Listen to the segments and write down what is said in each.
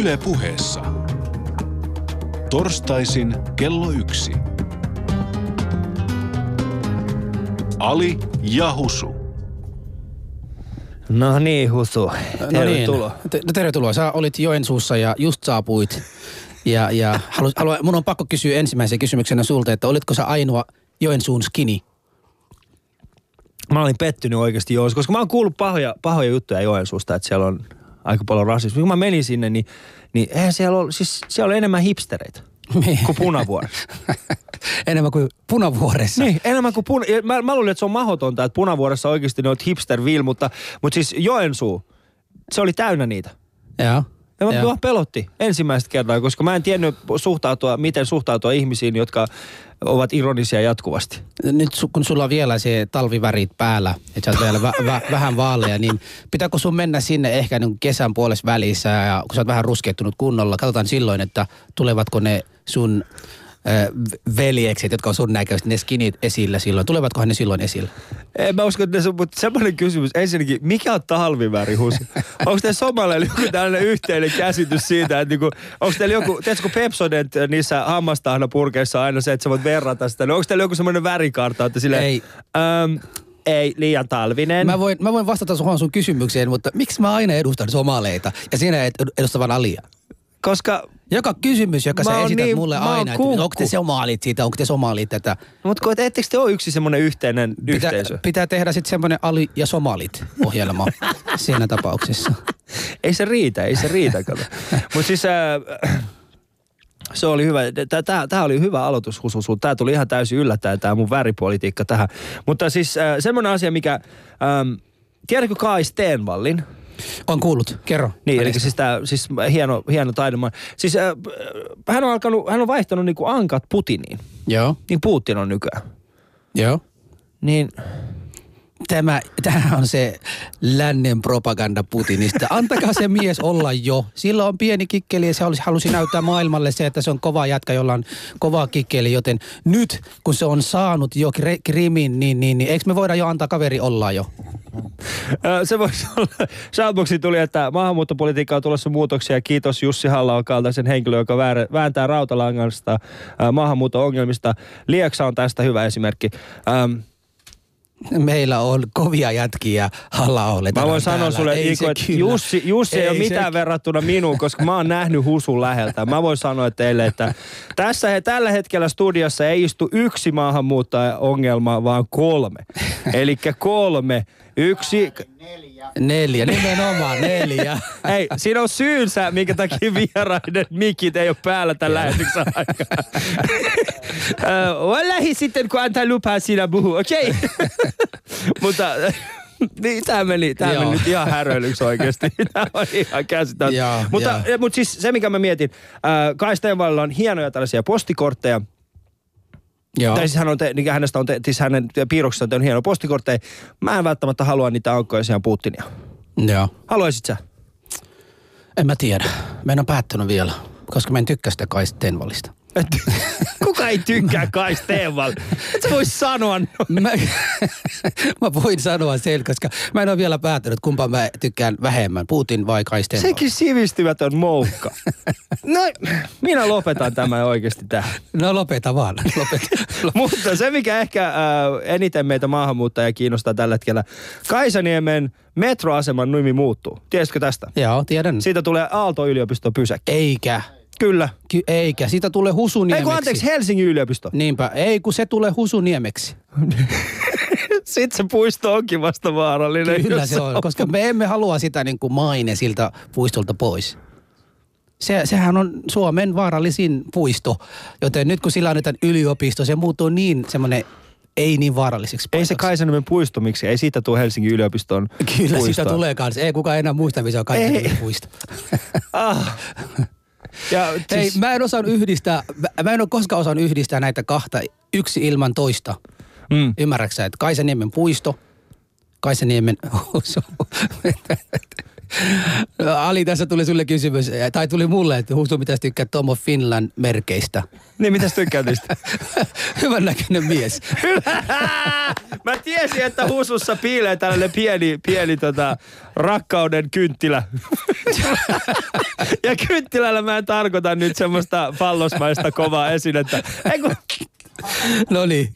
Yle puheessa. Torstaisin kello yksi. Ali ja Husu. No niin, Husu. Tervetuloa. No niin. Te- no tervetuloa. Sä olit Joensuussa ja just saapuit. Ja, ja halu, halu, mun on pakko kysyä ensimmäisen kysymyksenä sulta, että olitko sä ainoa Joensuun skini? Mä olin pettynyt oikeasti Joensuussa, koska mä oon kuullut pahoja, pahoja juttuja Joensuusta, että siellä on aika paljon rasismia. Kun mä menin sinne, niin, niin eihän siellä ole, siis siellä on enemmän hipstereitä kuin punavuoressa. Enemmän kuin punavuoressa. niin, enemmän kuin puna... Mä, mä luulin, että se on mahdotonta, että punavuoressa oikeasti ne on hipsterville, mutta, mutta siis Joensuu, se oli täynnä niitä. Joo. Ja mä mua pelotti ensimmäistä kertaa, koska mä en tiennyt suhtautua, miten suhtautua ihmisiin, jotka ovat ironisia jatkuvasti. Nyt kun sulla on vielä se talvivärit päällä, että sä oot vielä vä, vä, vähän vaaleja, niin pitääkö sun mennä sinne ehkä niin kesän puolessa välissä ja kun sä oot vähän ruskeuttunut kunnolla, katsotaan silloin, että tulevatko ne sun veljekset, jotka on sun näköiset, ne skinit esillä silloin. Tulevatkohan ne silloin esillä? En mä usko, että ne, mutta semmoinen kysymys. Ensinnäkin, mikä on talviväri, Husu? Onko teillä somaleilla joku tällainen yhteinen käsitys siitä, että niinku, onko teillä joku, tiedätkö Pepsodent niissä hammastahnapurkeissa aina se, että sä voit verrata sitä. No onko teillä joku semmoinen värikartta, että silleen, Ei. Äm, ei liian talvinen. Mä voin, mä voin vastata sun, sun kysymykseen, mutta miksi mä aina edustan somaleita ja sinä et edusta vaan alia? Koska, Joka kysymys, joka Mä sä esität niin- mulle aina, että onko te somalit siitä, onko te somalit tätä. mutta kun ettekö te ole yksi semmoinen yhteinen Pitää, yhteisö? pitää tehdä sitten semmoinen Ali ja somalit ohjelma siinä tapauksessa. Ei se riitä, ei se riitä. Mutta siis äh, se oli hyvä. Tämä oli hyvä aloitus, Husu. Tämä tuli ihan täysin yllättäen, tämä mun väripolitiikka tähän. Mutta siis äh, semmoinen asia, mikä... Ähm, tiedätkö Kai Stenvallin? On kuullut, kerro. Niin, eli siis, tää, siis hieno, hieno taidemaa. Siis äh, hän on alkanut, hän on vaihtanut niinku ankat Putiniin. Joo, Niin Putin on nykyään. joo. Niin Tämä, tämä on se lännen propaganda Putinista. Antakaa se mies olla jo. Sillä on pieni kikkeli ja se olisi, halusi näyttää maailmalle se, että se on kova jätkä, jolla on kova kikkeli. Joten nyt, kun se on saanut jo kri- krimin, niin, niin, niin eikö me voida jo antaa kaveri olla jo? Se voisi olla. Shoutboxi tuli, että maahanmuuttopolitiikkaan on tulossa muutoksia. Kiitos Jussi halla kaltaisen henkilön, joka vääntää rautalangasta maahanmuuton ongelmista. Lieksa on tästä hyvä esimerkki. Öm, Meillä on kovia jätkiä halla Mä voin sanoa sulle, Iko, että Jussi, Jussi ei, ei ole mitään verrattuna minuun, koska mä oon nähnyt Husun läheltä. Mä voin sanoa teille, että tässä he, tällä hetkellä studiossa ei istu yksi maahanmuuttaja-ongelma, vaan kolme. Eli kolme. Yksi, Neljä, nimenomaan neljä. Ei, siinä on syynsä, minkä takia vieraiden mikit ei ole päällä tämän lähetyksen aikaa. Ö, Wallahi sitten, kun antaa lupaa, siinä puhuu, okei. Okay. Mutta niin, tämä meni, tää meni nyt ihan häröilyksi oikeasti. Tämä on ihan käsittämätöntä. Mutta, joo. mutta siis se, mikä mä mietin, äh, Kai on hienoja tällaisia postikortteja. Joo. Tai siis, hän on te, niin hänestä on te, siis hänen piirroksessa on tehnyt hienoja postikortteja. Mä en välttämättä halua niitä aukkoja siihen Putinia. Joo. Haluaisit sä? En mä tiedä. Mä en ole päättänyt vielä, koska mä en tykkää sitä Kai Stenvallista. Kuka ei tykkää Kai Stenvall? Et sä vois sanoa no. Mä, mä voin sanoa sen, koska mä en ole vielä päättänyt, kumpaa mä tykkään vähemmän, Putin vai Kai Stenvall. Sekin sivistymätön moukka. No, minä lopetan tämän oikeasti tähän. No lopeta vaan. Lopeta. Mutta se, mikä ehkä äh, eniten meitä maahanmuuttajia kiinnostaa tällä hetkellä, Kaisaniemen metroaseman nimi muuttuu. Tiesitkö tästä? Joo, tiedän. Siitä tulee Aalto-yliopiston pysäkki. Eikä. Kyllä. Ky- eikä. Siitä tulee Ei Husuniemeksi. kun anteeksi, Helsingin yliopisto. Niinpä. Ei kun se tulee Husuniemeksi. Sitten se puisto onkin vasta vaarallinen. Kyllä se on, koska me emme halua sitä niin kuin maine siltä puistolta pois. Se, sehän on Suomen vaarallisin puisto, joten nyt kun sillä annetaan yliopisto, se muuttuu niin semmoinen ei niin vaaralliseksi Ei se paikaksi. Kaisaniemen puisto, miksi? Ei siitä tule Helsingin yliopiston Kyllä puistoa. siitä tulee kanssa. Ei kukaan enää muista, missä on kaikki puisto. Ah. Ja Hei, siis, mä en osaan yhdistää, mä- mä en ole koskaan osannut yhdistää näitä kahta yksi ilman toista. mm. Ymmärrätkö sä, että Kaisaniemen puisto, Kaisaniemen Ali, tässä tuli sulle kysymys, tai tuli mulle, että Husu, mitä tykkää Tomo Finland merkeistä? Niin, mitä tykkää niistä? Hyvän näköinen mies. Mä tiesin, että Husussa piilee tällainen pieni, pieni tota, rakkauden kynttilä. ja kynttilällä mä en tarkoita nyt semmoista pallosmaista kovaa esinettä. Eiku, No niin,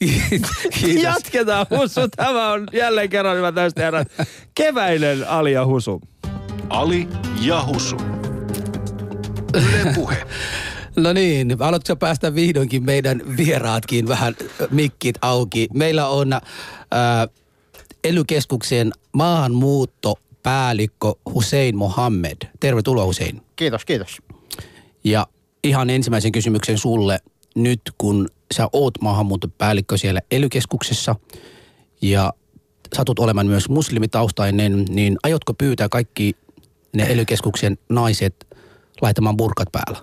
kiitos. Jatketaan Husu. Tämä on jälleen kerran hyvä tästä herran. Keväinen Ali ja Husu. Ali ja Husu. Yle Puhe. No niin, haluatko päästä vihdoinkin meidän vieraatkin vähän mikkit auki? Meillä on äh, elykeskuksen maahanmuuttopäällikkö Hussein Mohammed. Tervetuloa Hussein. Kiitos, kiitos. Ja ihan ensimmäisen kysymyksen sulle nyt, kun sä oot maahanmuuttopäällikkö siellä elykeskuksessa ja satut olemaan myös muslimitaustainen, niin aiotko pyytää kaikki ne elykeskuksen naiset laittamaan burkat päällä?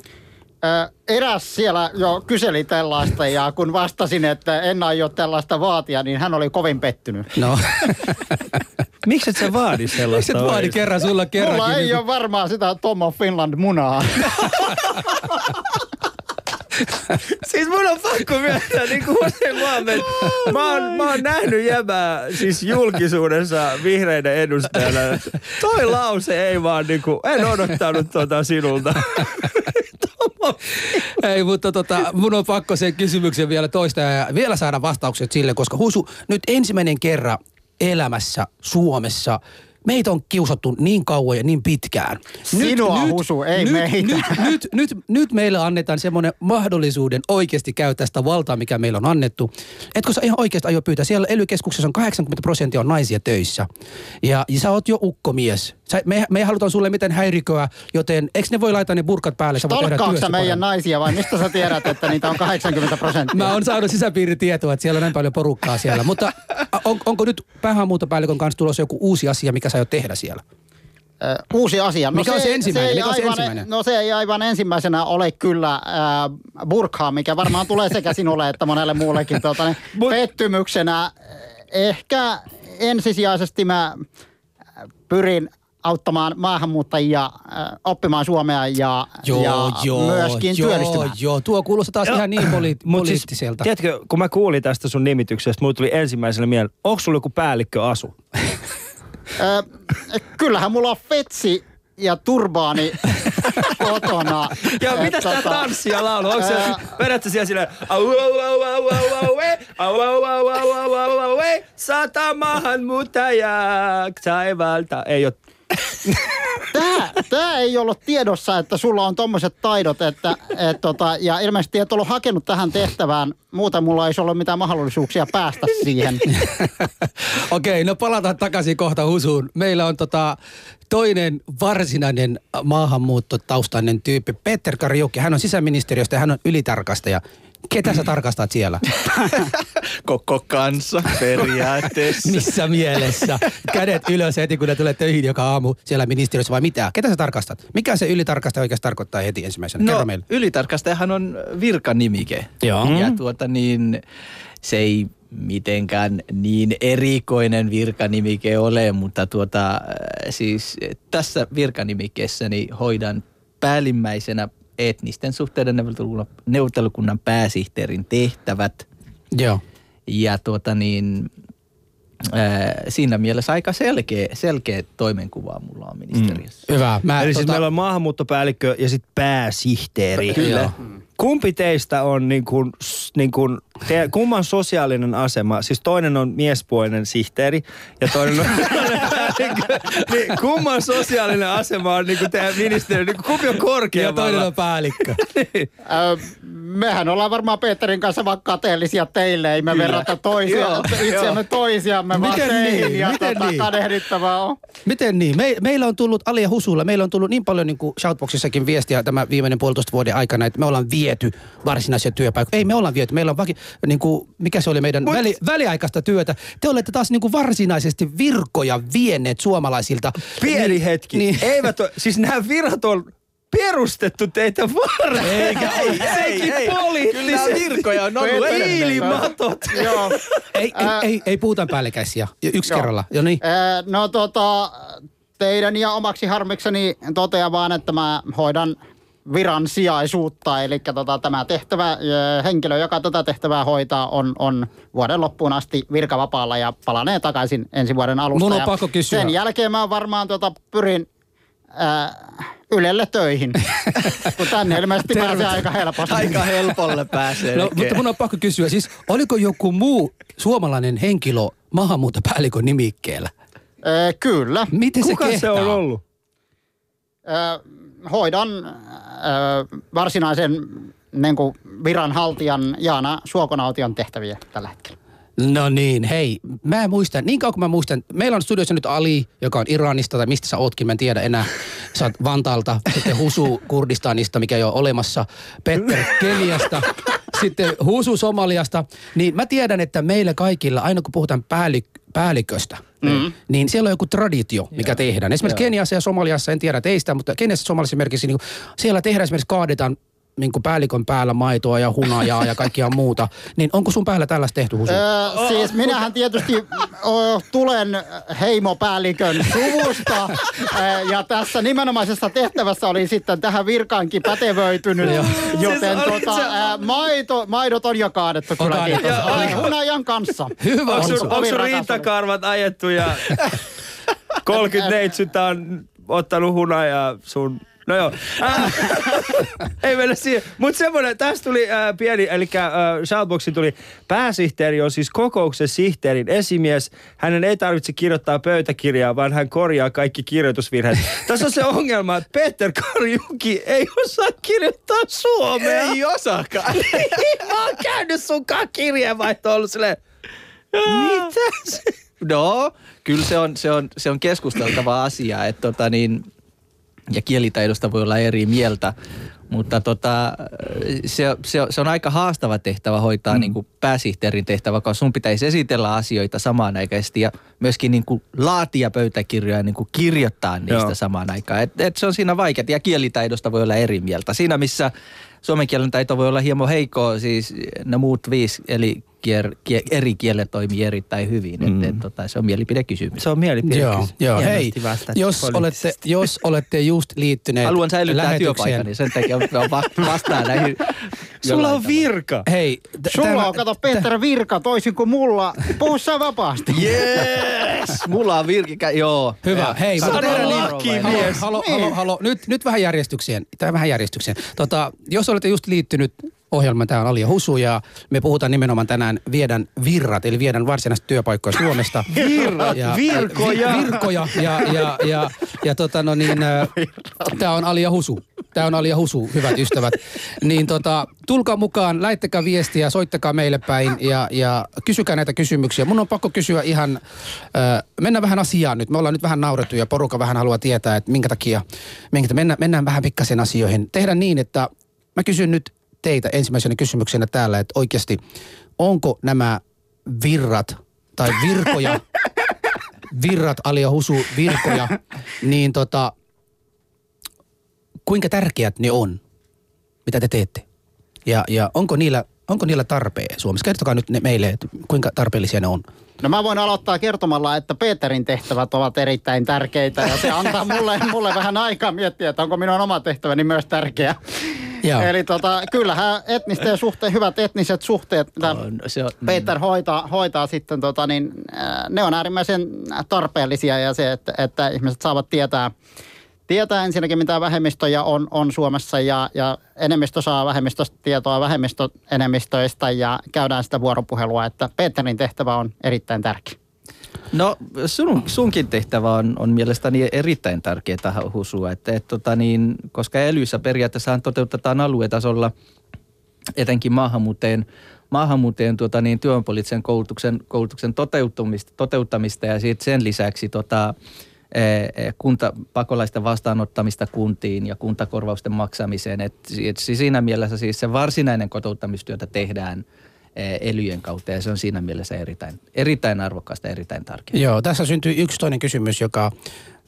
eräs siellä jo kyseli tällaista ja kun vastasin, että en aio tällaista vaatia, niin hän oli kovin pettynyt. No. Miksi et sä vaadi sellaista? Miksi et vaadi kerran sulla kerran? Mulla ei niin ole varmaan sitä Tom of Finland munaa. siis mun on pakko myöntää, niin kuin Hussein Mohamed, mä oon, mä oon nähnyt jäbää siis julkisuudessa vihreiden edustajana. Toi lause ei vaan niin kuin, en odottanut tota sinulta. Ei, mutta tota, mun on pakko sen kysymyksen vielä toista ja vielä saada vastaukset sille, koska Husu, nyt ensimmäinen kerran elämässä Suomessa Meitä on kiusattu niin kauan ja niin pitkään. Sinua nyt, Husu, ei nyt, meitä. Nyt, nyt, nyt, nyt meille annetaan semmoinen mahdollisuuden oikeasti käyttää sitä valtaa, mikä meillä on annettu. Etkö sä ihan oikeasti aio pyytää? Siellä ely on 80 prosenttia on naisia töissä. Ja, ja sä oot jo ukkomies. Sä, me, me ei haluta sulle miten häiriköä, joten eikö ne voi laittaa ne burkat päälle? Sä sä meidän paremmin. naisia vai mistä sä tiedät, että niitä on 80 prosenttia? Mä oon saanut sisäpiiritietoa, että siellä on näin paljon porukkaa siellä. Mutta on, onko nyt päähänmuuttopäällikön kanssa tulossa joku uusi asia, mikä sä aiot tehdä siellä? Uh, uusi asia. No mikä se, on se ensimmäinen? Se mikä on se aivan, ensimmäinen? No se ei aivan ensimmäisenä ole kyllä äh, burkaa, mikä varmaan tulee sekä sinulle että monelle muullekin tuota, niin pettymyksenä. Ehkä ensisijaisesti mä pyrin auttamaan maahanmuuttajia äh, oppimaan suomea ja, joo, ja joo, myöskin joo, työllistymään. Joo, tuo kuulostaa taas joo. ihan niin poli- siis poliittiselta. Siis, tiedätkö, kun mä kuulin tästä sun nimityksestä, mulla tuli ensimmäisenä mieleen, onko sulla joku päällikköasu? kyllähän mulla on fetsi ja turbaani kotona. Ja mitä tää tota, tanssia laulu? Onko se, vedätkö siellä silleen, au au au au au au au au au au au au au sata maahanmuuttajaa taivaalta. Ei ole Tämä, tämä ei ollut tiedossa, että sulla on tommoset taidot, että, et tota, ja ilmeisesti et ollut hakenut tähän tehtävään. Muuten mulla ei ollut mitään mahdollisuuksia päästä siihen. Okei, okay, no palataan takaisin kohta Husuun. Meillä on tota, toinen varsinainen maahanmuuttotaustainen tyyppi, Peter Karjukki. Hän on sisäministeriöstä ja hän on ylitarkastaja. Ketä sä tarkastat siellä? Koko kanssa periaatteessa. Missä mielessä? Kädet ylös heti, kun ne tulee töihin joka aamu siellä ministeriössä vai mitä? Ketä sä tarkastat? Mikä se ylitarkastaja oikeasti tarkoittaa heti ensimmäisenä? No, meille. ylitarkastajahan on virkanimike. Joo. Ja tuota niin, se ei mitenkään niin erikoinen virkanimike ole, mutta tuota, äh, siis tässä virkanimikessäni hoidan päällimmäisenä etnisten suhteiden neuvottelukunnan, pääsihteerin tehtävät. Joo. Ja tuota niin, ää, siinä mielessä aika selkeä, selkeä toimenkuva mulla on ministeriössä. Mm. Hyvä. Mä, Eli tota... siis meillä on maahanmuuttopäällikkö ja sitten pääsihteeri. Kyllä. Kumpi teistä on niin kuin, niin kuin te, kumman sosiaalinen asema, siis toinen on miespuolinen sihteeri ja toinen on niin, kumman sosiaalinen asema on niin kuin teidän ministeri, niin kumpi on korkeammalla? Ja toinen on päällikkö. niin. mehän ollaan varmaan Peterin kanssa vaikka kateellisia teille, ei me Kyllä. verrata toisia, itseämme toisiamme, vaan Miten teihin niin? ja Miten tota, niin? kadehdittavaa on. Miten niin? Me, meillä on tullut Ali ja Husulla, meillä on tullut niin paljon niin kuin Shoutboxissakin viestiä tämä viimeinen puolitoista vuoden aikana, että me ollaan viety varsinaisia työpaikkoja. Ei me ollaan viety, meillä on vaki, niin kuin, mikä se oli meidän Mut... väli, väliaikaista työtä. Te olette taas niin kuin varsinaisesti virkoja vienneet suomalaisilta. Pieni niin, hetki. Niin. Eivät ole, siis nämä virat on perustettu teitä varten. Eikä, ei, ei, ei. Kyllä virkoja on ollut Hiilimatot. Joo. ei, ei, ei, ei puhuta päällekkäisiä. Yksi Joo. kerralla. Jo niin. no tota, teidän ja omaksi harmikseni totean vaan, että mä hoidan viran sijaisuutta. Eli tota, tämä tehtävä, henkilö, joka tätä tehtävää hoitaa, on, on vuoden loppuun asti virkavapaalla ja palanee takaisin ensi vuoden alusta. Mun on pakko kysyä. Sen jälkeen mä varmaan tota, pyrin ää, Ylelle töihin, kun tänne ilmeisesti pääsee aika helposti. Aika helpolle pääsee. No, mutta mun on pakko kysyä, siis oliko joku muu suomalainen henkilö maahanmuuttopäällikön nimikkeellä? Ee, kyllä. Miten Kuka se, se on ollut? Ee, hoidan ee, varsinaisen niin kuin viranhaltijan Jaana Suokonaution tehtäviä tällä hetkellä. No niin, hei, mä muistan, niin kauan kuin mä muistan, meillä on studiossa nyt Ali, joka on Iranista tai mistä sä ootkin, mä en tiedä enää. Sä oot Vantaalta, sitten Husu Kurdistanista, mikä ei ole olemassa, Petter Keniasta, sitten Husu Somaliasta. Niin mä tiedän, että meillä kaikilla, aina kun puhutaan päällik- päälliköstä, mm-hmm. niin siellä on joku traditio, mikä Joo. tehdään. Esimerkiksi Joo. Keniassa ja Somaliassa, en tiedä teistä, mutta Keniassa ja Somaliassa esimerkiksi, niin siellä tehdään esimerkiksi kaadetaan niin kuin päällikön päällä maitoa ja hunajaa ja kaikkia muuta, niin onko sun päällä tällaista tehty Husu? Öö, siis minähän tietysti o, tulen heimopäällikön suvusta ja tässä nimenomaisessa tehtävässä oli sitten tähän virkaankin pätevöitynyt, joten siis tota, ä, maito, maidot on jo kaadettu on kyllä kiitos. Oli hunajan kanssa. Hyvä. Onko sun, onko sun rintakarvat ajettu ja 30 neitsytä on ottanut hunajaa sun No joo. Äh, ei mennä siihen. Mutta semmoinen, tästä tuli äh, pieni, eli äh, Shoutboxin tuli pääsihteeri on siis kokouksen sihteerin esimies. Hänen ei tarvitse kirjoittaa pöytäkirjaa, vaan hän korjaa kaikki kirjoitusvirheet. Tässä on se ongelma, että Peter Karjuki ei osaa kirjoittaa suomea. Ei osaakaan. Mä oon käynyt sunkaan kirjeenvaihto ollut silleen, mitä se? No, kyllä se on, se on, se on keskusteltava asia, että tota niin, ja kielitaidosta voi olla eri mieltä, mutta tota, se, se, se on aika haastava tehtävä hoitaa mm. niin kuin pääsihteerin tehtävä, koska sun pitäisi esitellä asioita samaan aikaisesti ja myöskin niin kuin laatia pöytäkirjoja ja niin kuin kirjoittaa niistä Joo. samaan aikaan. Et, et se on siinä vaikeaa ja kielitaidosta voi olla eri mieltä. Siinä missä suomen kielen taito voi olla hieman heikko, siis ne muut viisi, eli kier, kier, eri kielet toimii erittäin hyvin. Mm. Et, et, tota, se on mielipidekysymys. Se on mielipidekysymys. Joo, joo. hei, jos olette, jos olette just liittyneet Haluan säilyttää työpaikani, sen takia vastaan näihin. Sulla on virka. Hei. T- Sulla tämä, on, kato Peter, virka toisin kuin mulla. Puhu sä vapaasti. Yes! mulla on virka, joo. Hyvä, ja. hei. Sä niin, mies. Halo, halo, halo, halo. Nyt, nyt vähän järjestykseen. Tämä vähän järjestykseen. Tota, jos olette just liittynyt ohjelma. Tämä on Alia Husu ja me puhutaan nimenomaan tänään Viedän virrat, eli Viedän varsinaista työpaikkoja Suomesta. Virrat, ja, virkoja. Vi, virkoja ja, ja, ja, ja tota no niin, tämä on Alia Husu. Tämä on Alia Husu, hyvät ystävät. Niin tota, tulkaa mukaan, laittakaa viestiä, soittakaa meille päin ja, ja kysykää näitä kysymyksiä. Mun on pakko kysyä ihan, äh, mennään vähän asiaan nyt. Me ollaan nyt vähän naurettu ja porukka vähän haluaa tietää, että minkä takia, minkä, mennään, mennään vähän pikkasen asioihin. Tehdään niin, että mä kysyn nyt teitä ensimmäisenä kysymyksenä täällä, että oikeasti onko nämä virrat tai virkoja, virrat Alia Husu virkoja, niin tota, kuinka tärkeät ne on, mitä te teette? Ja, ja onko, niillä, onko niillä tarpeen Suomessa? Kertokaa nyt ne meille, että kuinka tarpeellisia ne on. No mä voin aloittaa kertomalla, että Peterin tehtävät ovat erittäin tärkeitä ja se antaa mulle, mulle vähän aikaa miettiä, että onko minun oma tehtäväni myös tärkeä. Joo. Eli tota, kyllähän etnisten suhteen, hyvät etniset suhteet, mitä on, se on, Peter hoitaa, hoitaa sitten, tota, niin, ne on äärimmäisen tarpeellisia ja se, että, että ihmiset saavat tietää, tietää ensinnäkin, mitä vähemmistöjä on, on Suomessa ja, ja enemmistö saa vähemmistöstä tietoa vähemmistöenemmistöistä ja käydään sitä vuoropuhelua, että Peterin tehtävä on erittäin tärkeä. No sun, sunkin tehtävä on, on mielestäni erittäin tärkeä tähän husua, että et, tota niin, koska elyssä periaatteessa toteutetaan aluetasolla etenkin maahanmuuttajien, maahanmuuttajien tuota niin, työpoliittisen koulutuksen, koulutuksen toteuttamista, toteuttamista ja sit sen lisäksi tota, e, e, kunta, pakolaisten vastaanottamista kuntiin ja kuntakorvausten maksamiseen. Et, et siinä mielessä siis se varsinainen kotouttamistyötä tehdään – Eh, elyjen kautta ja se on siinä mielessä erittäin, erittäin arvokkaasta erittäin tärkeää. Joo, tässä syntyy yksi toinen kysymys, joka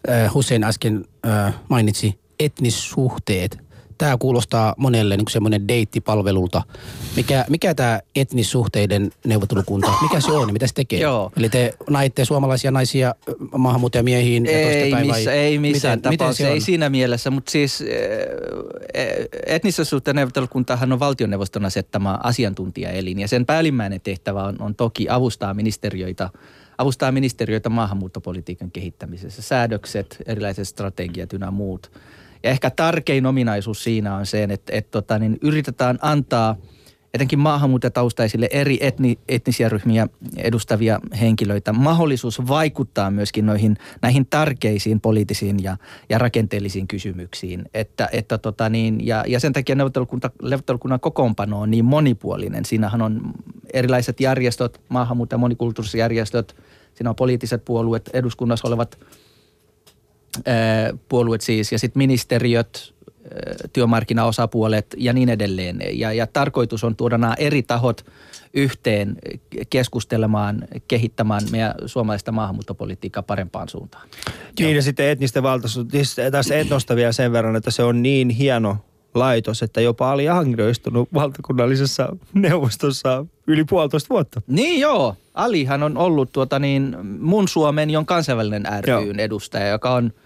äh, Hussein äsken äh, mainitsi, etnissuhteet. Tämä kuulostaa monelle niin semmoinen deittipalvelulta. Mikä, mikä tämä etnissuhteiden neuvottelukunta, mikä se on mitä se tekee? Joo. Eli te naitte suomalaisia naisia maahanmuuttajamiehiin ei, ja missä, ei missään miten, tapauksessa, miten ei siinä mielessä, mutta siis etnisen suhteen neuvottelukuntahan on valtioneuvoston asettama asiantuntijaelin ja sen päällimmäinen tehtävä on, on toki avustaa ministeriöitä avustaa ministeriöitä maahanmuuttopolitiikan kehittämisessä, säädökset, erilaiset strategiat ynnä muut. Ja ehkä tärkein ominaisuus siinä on se, että, että tota, niin yritetään antaa etenkin maahanmuuttajataustaisille eri etni, etnisiä ryhmiä edustavia henkilöitä mahdollisuus vaikuttaa myöskin noihin, näihin tärkeisiin poliittisiin ja, ja rakenteellisiin kysymyksiin. Että, että tota niin, ja, ja sen takia neuvottelukunnan kokoonpano on niin monipuolinen. Siinähän on erilaiset järjestöt, maahanmuutto- ja monikulttuuriset järjestöt, siinä on poliittiset puolueet, eduskunnassa olevat puolueet siis, ja sitten ministeriöt, työmarkkinaosapuolet ja niin edelleen. Ja, ja tarkoitus on tuoda nämä eri tahot yhteen keskustelemaan, kehittämään meidän suomalaista maahanmuuttopolitiikkaa parempaan suuntaan. Niin ja sitten etnisten valtaisuus, siis tässä etnosta vielä sen verran, että se on niin hieno laitos, että jopa oli Angri istunut valtakunnallisessa neuvostossa yli puolitoista vuotta. Niin joo, Alihan on ollut tuota niin, mun Suomen, jon kansainvälinen ryn edustaja, joka on –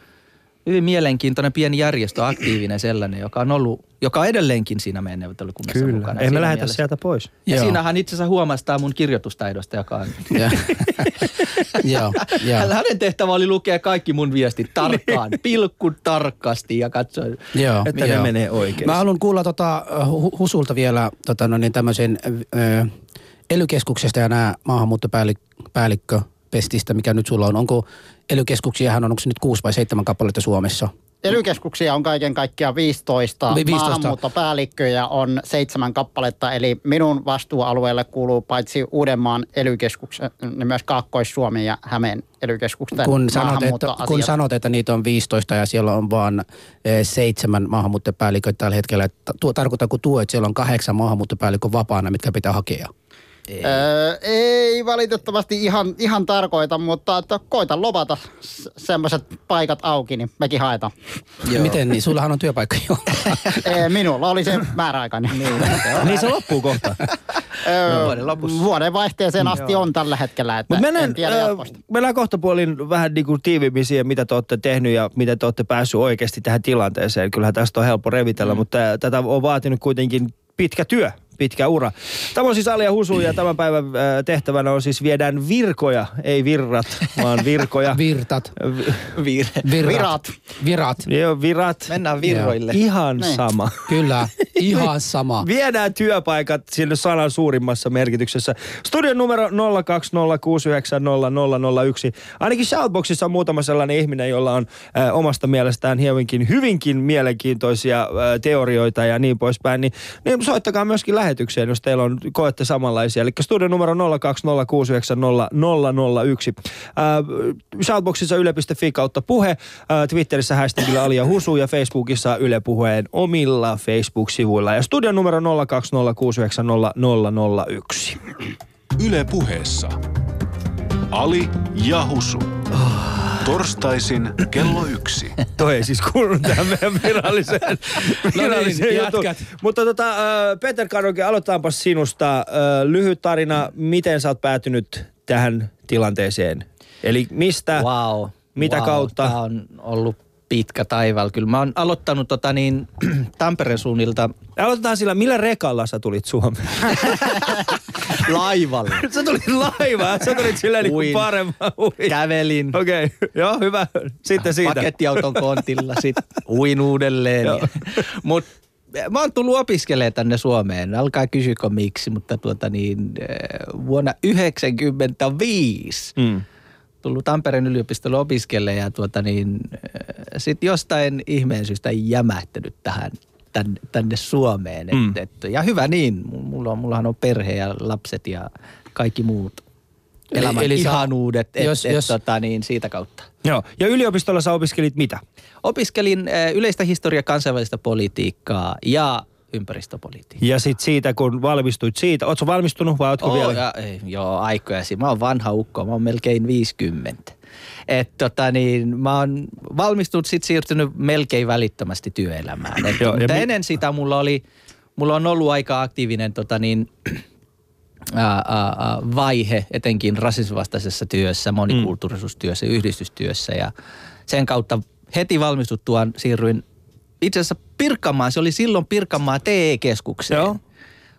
hyvin mielenkiintoinen pieni järjestö, aktiivinen sellainen, joka on ollut, joka on edelleenkin siinä meidän neuvottelukunnassa Kyllä. mukana. Emme lähetä mielessä. sieltä pois. Ja Joo. siinähän itse asiassa huomastaa mun kirjoitustaidosta, joka on... Joo, Hänen tehtävä oli lukea kaikki mun viestit tarkkaan, pilkku tarkasti ja katsoa, Joo, että Joo. ne menee oikein. Mä haluan kuulla tota, Husulta vielä tota, no niin, tämmöisen ö, elykeskuksesta ja nämä maahanmuuttopäällikkö pestistä, mikä nyt sulla on. Onko elykeskuksiahan on, onko se nyt kuusi vai seitsemän kappaletta Suomessa? Elykeskuksia on kaiken kaikkiaan 15. 15. Maahanmuuttopäällikköjä on seitsemän kappaletta, eli minun vastuualueelle kuuluu paitsi Uudenmaan elykeskuksen, niin myös Kaakkois-Suomi ja Hämeen elykeskuksen kun sanot, että, kun sanot, että niitä on 15 ja siellä on vain eh, seitsemän maahanmuuttopäälliköitä tällä hetkellä, tuo, tarkoittaako tuo, että siellä on kahdeksan maahanmuuttopäällikön vapaana, mitkä pitää hakea? Ei. Öö, ei valitettavasti ihan, ihan tarkoita, mutta että koita lopata semmoiset paikat auki, niin mekin haetaan. Joo. Miten niin? Sullahan on työpaikka jo. Minulla oli se määräaikainen. niin, niin se loppuu kohta. öö, vuoden lopussa. Vuoden vaihteeseen asti Joo. on tällä hetkellä, että Mut mennään, en tiedä öö, Mennään kohta puolin vähän niin kuin tiiviimmin siihen, mitä te olette tehnyt ja miten te olette päässyt oikeasti tähän tilanteeseen. Kyllähän tästä on helppo revitellä, mm. mutta tätä on vaatinut kuitenkin pitkä työ pitkä ura. Tämä on siis Alia Husu ja tämän päivän äh, tehtävänä on siis viedään virkoja, ei virrat, vaan virkoja. Virtat. Vir- virrat. Virat. Virat. Joo, virat. Mennään virroille. Joo. Ihan Näin. sama. Kyllä, ihan sama. Viedään työpaikat sinne sanan suurimmassa merkityksessä. Studion numero 02069001. Ainakin Shoutboxissa on muutama sellainen ihminen, jolla on äh, omasta mielestään hyvinkin, hyvinkin mielenkiintoisia äh, teorioita ja niin poispäin. Niin, niin soittakaa myöskin lähetykseen, jos teillä on, koette samanlaisia. Eli studio numero 02069001. Äh, Shoutboxissa yle.fi kautta puhe, äh, Twitterissä hashtagilla Alia Husu ja Facebookissa Yle Puheen omilla Facebook-sivuilla. Ja studio numero 02069001. Yle Puheessa. Ali ja Husu. Oh. Torstaisin kello yksi. Toi ei siis kuulunut tähän meidän viralliseen, viralliseen no niin, Mutta tota, äh, Peter Karoke, aloitetaanpa sinusta. Äh, lyhyt tarina, miten sä oot päätynyt tähän tilanteeseen? Eli mistä, wow. mitä wow. kautta? Tämä on ollut pitkä taival. Kyllä mä oon aloittanut tota niin, Tampereen suunnilta. Aloitetaan sillä, millä rekalla sä tulit Suomeen? Laivalla. sä tulit laivaan, sä tulit sillä niin paremmin. Kävelin. Okei, okay. joo hyvä. Sitten siitä. Pakettiauton kontilla, sitten uin uudelleen. Mutta mä oon tullut opiskelemaan tänne Suomeen. Alkaa kysyä miksi, mutta tuota niin, eh, vuonna 1995 mm tullut Tampereen yliopistolle opiskelle ja tuota niin, äh, sitten jostain ihmeen syystä jämähtänyt tähän tänne, tänne Suomeen. Mm. Et, et, ja hyvä niin, mulla on, mullahan on perhe ja lapset ja kaikki muut elämän eli, eli ihanuudet, että jos, et, jos... tota, niin, siitä kautta. Joo, ja yliopistolla sä opiskelit mitä? Opiskelin äh, yleistä historiaa, kansainvälistä politiikkaa ja ympäristöpolitiikkaa. Ja sitten siitä, kun valmistuit siitä, ootko valmistunut vai ootko oh, vielä? Ja, ei, joo, aikoja. Mä oon vanha ukko, mä oon melkein 50. Et tota niin, mä oon valmistunut sitten siirtynyt melkein välittömästi työelämään. Et, Joo, mutta mi- ennen sitä mulla oli, mulla on ollut aika aktiivinen tota niin, vaihe, etenkin rasisvastaisessa työssä, monikulttuurisuustyössä, mm. yhdistystyössä ja sen kautta heti valmistuttuaan siirryin itse asiassa Pirkanmaan, se oli silloin Pirkanmaa TE-keskukseen. Joo.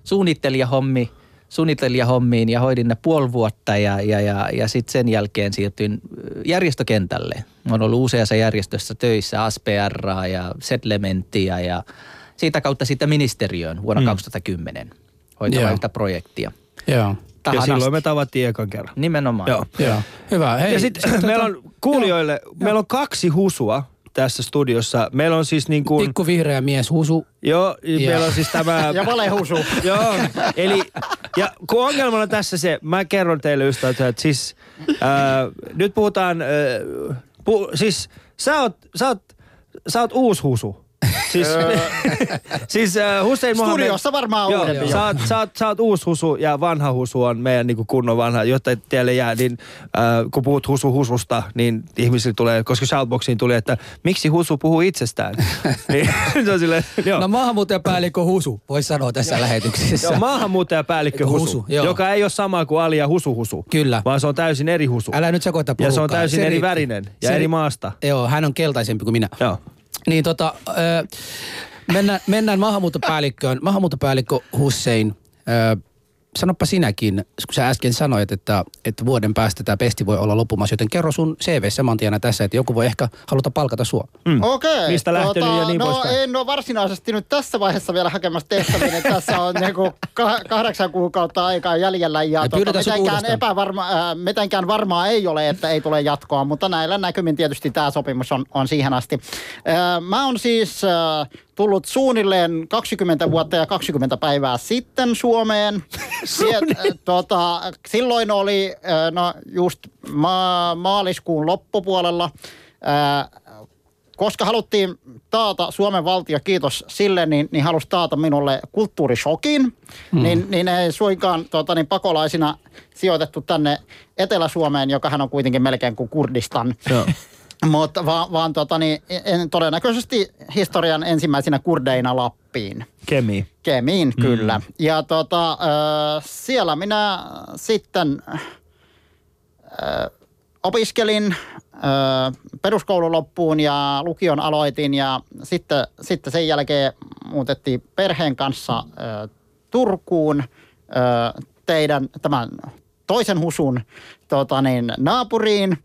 Suunnittelijahommi, suunnitelijahommiin ja hoidin ne puoli vuotta ja, ja, ja, ja sitten sen jälkeen siirtyin järjestökentälle. Mä oon ollut useassa järjestössä töissä, ASPR ja Settlementia ja siitä kautta sitten ministeriöön vuonna mm. 2010 hoitamaan yhtä projektia. Joo. Tähän ja silloin asti. me tavattiin ekan kerran. Nimenomaan. Joo. Joo. Hyvä. Hei, ja sitten sit, meillä on kuulijoille, joo. meillä on kaksi husua tässä studiossa. Meillä on siis niin kuin... Pikku vihreä mies husu. Joo, ja. meillä on siis tämä... ja valehusu. joo, eli... Ja kun ongelmana on tässä se, mä kerron teille ystävät, että siis... Äh, nyt puhutaan... Äh, pu, siis sä oot, sä oot, sä oot uusi husu. Siis, siis uh, Hussein Mohammed... Studiossa varmaan joo, uudempi. Sä oot, sä, oot, sä oot uusi husu ja vanha husu on meidän niin kunnon vanha, jotta teille jää, niin uh, kun puhut husu hususta, niin ihmisille tulee, koska Shoutboxiin tuli, että miksi husu puhuu itsestään. niin, se on sille, joo. No maahanmuuttajapäällikkö husu, voisi sanoa tässä lähetyksessä. Joo, maahanmuuttajapäällikkö husu, husu joka ei ole sama kuin Ali ja husu husu. Kyllä. Vaan se on täysin eri husu. Älä nyt sekoita Ja se on täysin se eri värinen ja se, eri maasta. Joo, hän on keltaisempi kuin minä. Joo. Niin tota, mennään, mennään maahanmuuttopäällikköön. Maahanmuuttopäällikkö Hussein, sanoppa sinäkin, kun sä äsken sanoit, että, että vuoden päästä tämä pesti voi olla loppumassa, joten kerro sun CV saman tässä, että joku voi ehkä haluta palkata sua. Mm. Okei. Okay. Mistä lähtenyt tota, ja niin No poispäin. en ole varsinaisesti nyt tässä vaiheessa vielä hakemassa tehtäviin, että tässä on niinku kahdeksan kuukautta aikaa jäljellä ja, ja tuota, mitenkään, epävarma, äh, mitenkään varmaa ei ole, että ei tule jatkoa, mutta näillä näkymin tietysti tämä sopimus on, on siihen asti. Äh, mä oon siis äh, tullut suunnilleen 20 vuotta ja 20 päivää sitten Suomeen. Siet, äh, tota, silloin oli äh, no, just ma- maaliskuun loppupuolella. Äh, koska haluttiin taata Suomen valtio, kiitos sille, niin, niin halusi taata minulle kulttuurishokin. Hmm. Niin, niin ei suinkaan tota, niin pakolaisina sijoitettu tänne Etelä-Suomeen, joka hän on kuitenkin melkein kuin Kurdistan. Joo. Mutta vaan, vaan tota, niin, en, todennäköisesti historian ensimmäisinä kurdeina Lappiin. Kemiin. Kemiin, mm. kyllä. Ja tota, äh, siellä minä sitten äh, opiskelin äh, peruskoulun loppuun ja lukion aloitin ja sitten, sitten sen jälkeen muutettiin perheen kanssa äh, Turkuun äh, teidän tämän toisen husun tota niin, naapuriin –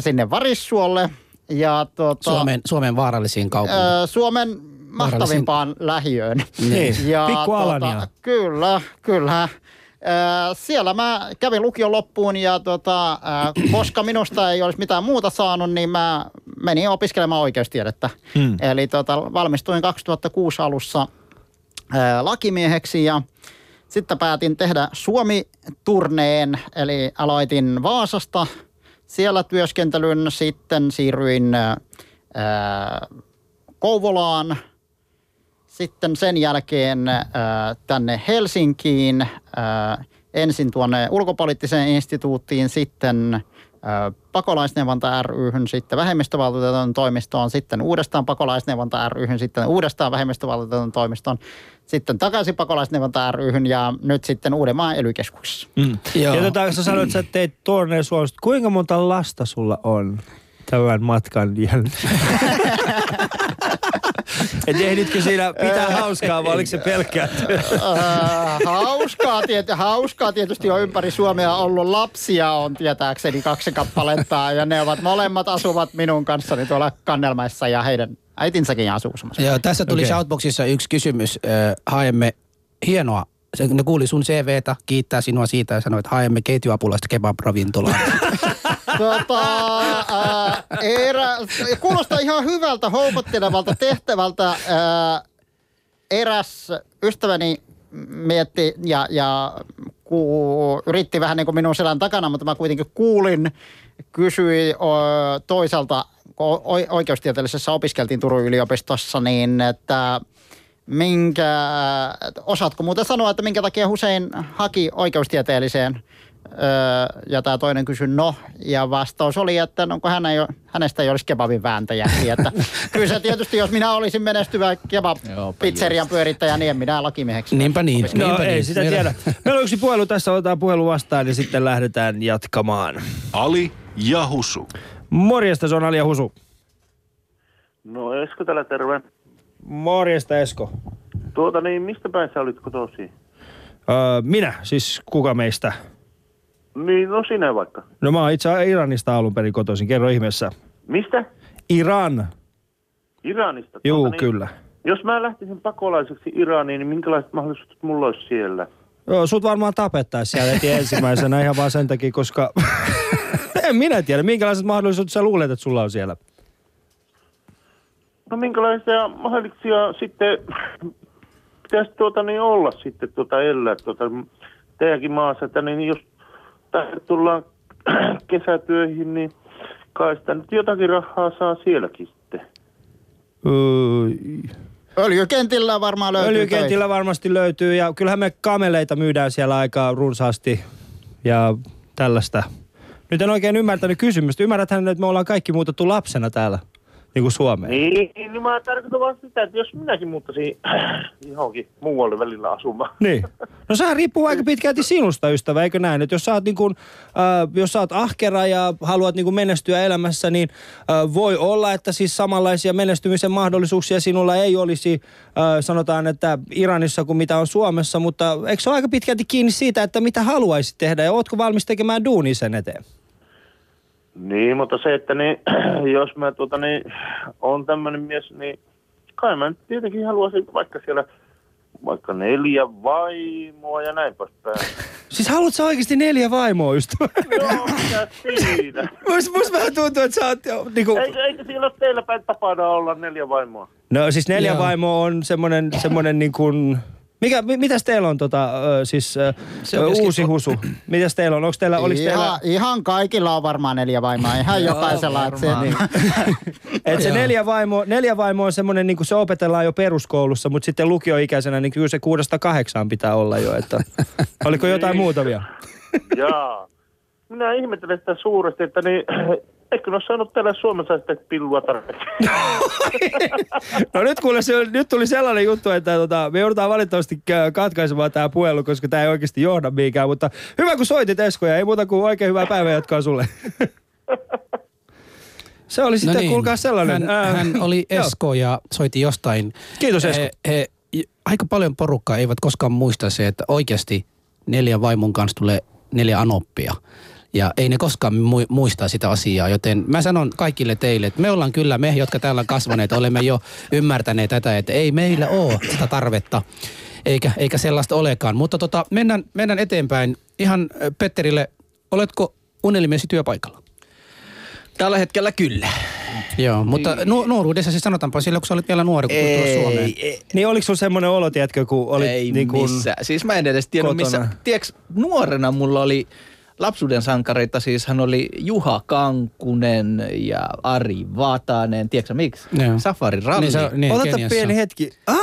sinne Varissuolle. Ja tuota, Suomen, Suomen vaarallisiin kaupunkiin. Öö, Suomen mahtavimpaan lähiöön. Niin, ja Pikku tuota, Kyllä, kyllä. Siellä mä kävin lukion loppuun ja tuota, koska minusta ei olisi mitään muuta saanut, niin mä menin opiskelemaan oikeustiedettä. Hmm. Eli tuota, valmistuin 2006 alussa lakimieheksi ja sitten päätin tehdä Suomi-turneen, eli aloitin Vaasasta – siellä työskentelyn. Sitten siirryin ää, Kouvolaan. Sitten sen jälkeen ää, tänne Helsinkiin. Ää, ensin tuonne ulkopoliittiseen instituuttiin, sitten pakolaisneuvonta ryhyn, sitten vähemmistövaltuutetun toimistoon, sitten uudestaan pakolaisneuvonta ryhyn, sitten uudestaan vähemmistövaltuutetun toimistoon, sitten takaisin pakolaisneuvonta ryhyn ja nyt sitten Uudenmaan ely mm. Ja tota, sä sanoit, että sä teit tuoneen Suomesta. Kuinka monta lasta sulla on tämän matkan jälkeen? Et ehditkö siinä pitää hauskaa vai oliko se pelkkää uh, hauskaa, tiety, hauskaa tietysti on ympäri Suomea ollut. Lapsia on tietääkseni kaksi kappaletta ja ne ovat molemmat asuvat minun kanssani tuolla Kannelmaissa ja heidän äitinsäkin asuu Joo, tässä tuli okay. Shoutboxissa yksi kysymys. Äh, haemme hienoa ne kuuli sun CVtä, kiittää sinua siitä ja sanoi, että haemme ketjuapulaista kebab-ravintolaa. tota, ää, erä, kuulostaa ihan hyvältä, houkuttelevalta tehtävältä. Ää, eräs ystäväni mietti ja, ja ku, yritti vähän niin kuin minun selän takana, mutta mä kuitenkin kuulin, kysyi o, toisaalta, kun oikeustieteellisessä opiskeltiin Turun yliopistossa, niin että minkä, osaatko muuten sanoa, että minkä takia Hussein haki oikeustieteelliseen ja tämä toinen kysyi no, ja vastaus oli, että no, hän ei, hänestä ei olisi kebabin vääntäjäksi. Että kyllä se tietysti, jos minä olisin menestyvä kebab-pizzerian pyörittäjä, niin en minä lakimieheksi. Niinpä niin. No niinpä ei niin. sitä tiedä. Meillä on yksi puhelu tässä, otetaan puhelu vastaan ja sitten lähdetään jatkamaan. Ali ja Husu. Morjesta, se on Ali ja Husu. No Esko täällä terve. Morjesta Esko. Tuota niin, mistä päin sä olit kotosi? Öö, minä, siis kuka meistä? Niin, no sinä vaikka. No mä oon itse Iranista alun perin kotoisin, kerro ihmeessä. Mistä? Iran. Iranista. Juu, Tuota niin, kyllä. Jos mä lähtisin pakolaiseksi Iraniin, niin minkälaiset mahdollisuudet mulla olisi siellä? Joo, sut varmaan tapettaisiin siellä heti ensimmäisenä ihan vaan sen takia, koska en minä tiedä, minkälaiset mahdollisuudet sä luulet, että sulla on siellä. No minkälaisia mahdollisuuksia sitten pitäisi tuota niin olla sitten tuota elää tuota teidänkin maassa, että niin jos tänne tullaan kesätyöihin, niin kai sitä nyt jotakin rahaa saa sielläkin sitten. Öö, Öljykentillä varmaan löytyy öljykentillä varmasti löytyy ja kyllähän me kameleita myydään siellä aika runsaasti ja tällaista. Nyt en oikein ymmärtänyt kysymystä. Ymmärräthän, että me ollaan kaikki muutettu lapsena täällä, niin kuin Suomeen. Niin, niin mä tarkoitan vaan sitä, että jos minäkin muuttaisin johonkin muualle välillä asumaan. Niin. No sehän riippuu aika pitkälti sinusta, ystävä, eikö näin? Että jos sä oot, niin kun, äh, jos sä oot ahkera ja haluat niin kun menestyä elämässä, niin äh, voi olla, että siis samanlaisia menestymisen mahdollisuuksia sinulla ei olisi, äh, sanotaan, että Iranissa kuin mitä on Suomessa, mutta eikö se ole aika pitkälti kiinni siitä, että mitä haluaisit tehdä ja ootko valmis tekemään duuni sen eteen? Niin, mutta se, että niin, jos mä tuota niin, on tämmöinen mies, niin kai mä nyt tietenkin haluaisin vaikka siellä vaikka neljä vaimoa ja näin poispäin. Siis haluat sä oikeasti neljä vaimoa, ystävä? Joo, mitä siinä? Musta must vähän tuntuu, että sä oot jo, niinku... Eikö, eikö siellä ole teillä päin tapana olla neljä vaimoa? No siis neljä Joo. vaimoa on semmonen, semmonen niin kuin... Mikä, mi, mitäs teillä on tota, ö, siis ö, Se on uusi husu? Mitäs teillä on? Onko teillä, oliks ihan, teillä, ihan kaikilla on varmaan neljä vaimaa, ihan jokaisella. että Se, varmaan. et se neljä vaimo, neljä vaimo on semmonen, niin kuin se opetellaan jo peruskoulussa, mutta sitten lukioikäisenä, niin kyllä se kuudesta kahdeksaan pitää olla jo, että oliko jotain muuta vielä? Jaa. Minä ihmettelen sitä suuresti, että niin, eikö ne ole saanut täällä Suomessa sitten pillua tarpeeksi? No nyt kuule, se, nyt tuli sellainen juttu, että tota, me joudutaan valitettavasti katkaisemaan tämä puhelu, koska tämä ei oikeasti johda mihinkään. Mutta hyvä kun soitit Esko ja ei muuta kuin oikein hyvää päivää jatkaa sulle. Se oli sitten, no niin. kuulkaa sellainen. Hän, Ää, hän oli. Esko ja soitti jostain. Kiitos Esko. He, he, aika paljon porukkaa eivät koskaan muista se, että oikeasti neljän vaimon kanssa tulee neljä anoppia. Ja ei ne koskaan mu- muista sitä asiaa, joten mä sanon kaikille teille, että me ollaan kyllä, me jotka täällä on kasvaneet, olemme jo ymmärtäneet tätä, että ei meillä ole sitä tarvetta, eikä, eikä sellaista olekaan. Mutta tota, mennään, mennään eteenpäin. Ihan Petterille, oletko unelmiesi työpaikalla? Tällä hetkellä kyllä. Joo, mutta nu- nuoruudessa siis sanotaanpa silloin, kun sä olit vielä nuori, kun tulit tulla Suomeen. Ei, ei, Niin oliko sulla semmoinen olo, tiedätkö, kun olit ei niin kuin, missään. Siis mä en edes tiedä kotona. missä. Tiedätkö, nuorena mulla oli lapsuuden sankareita, siis hän oli Juha Kankunen ja Ari Vatanen. Tiedätkö miksi? Joo. Safari Ralli. Niin se- niin, Keniassa. pieni hetki. Ah,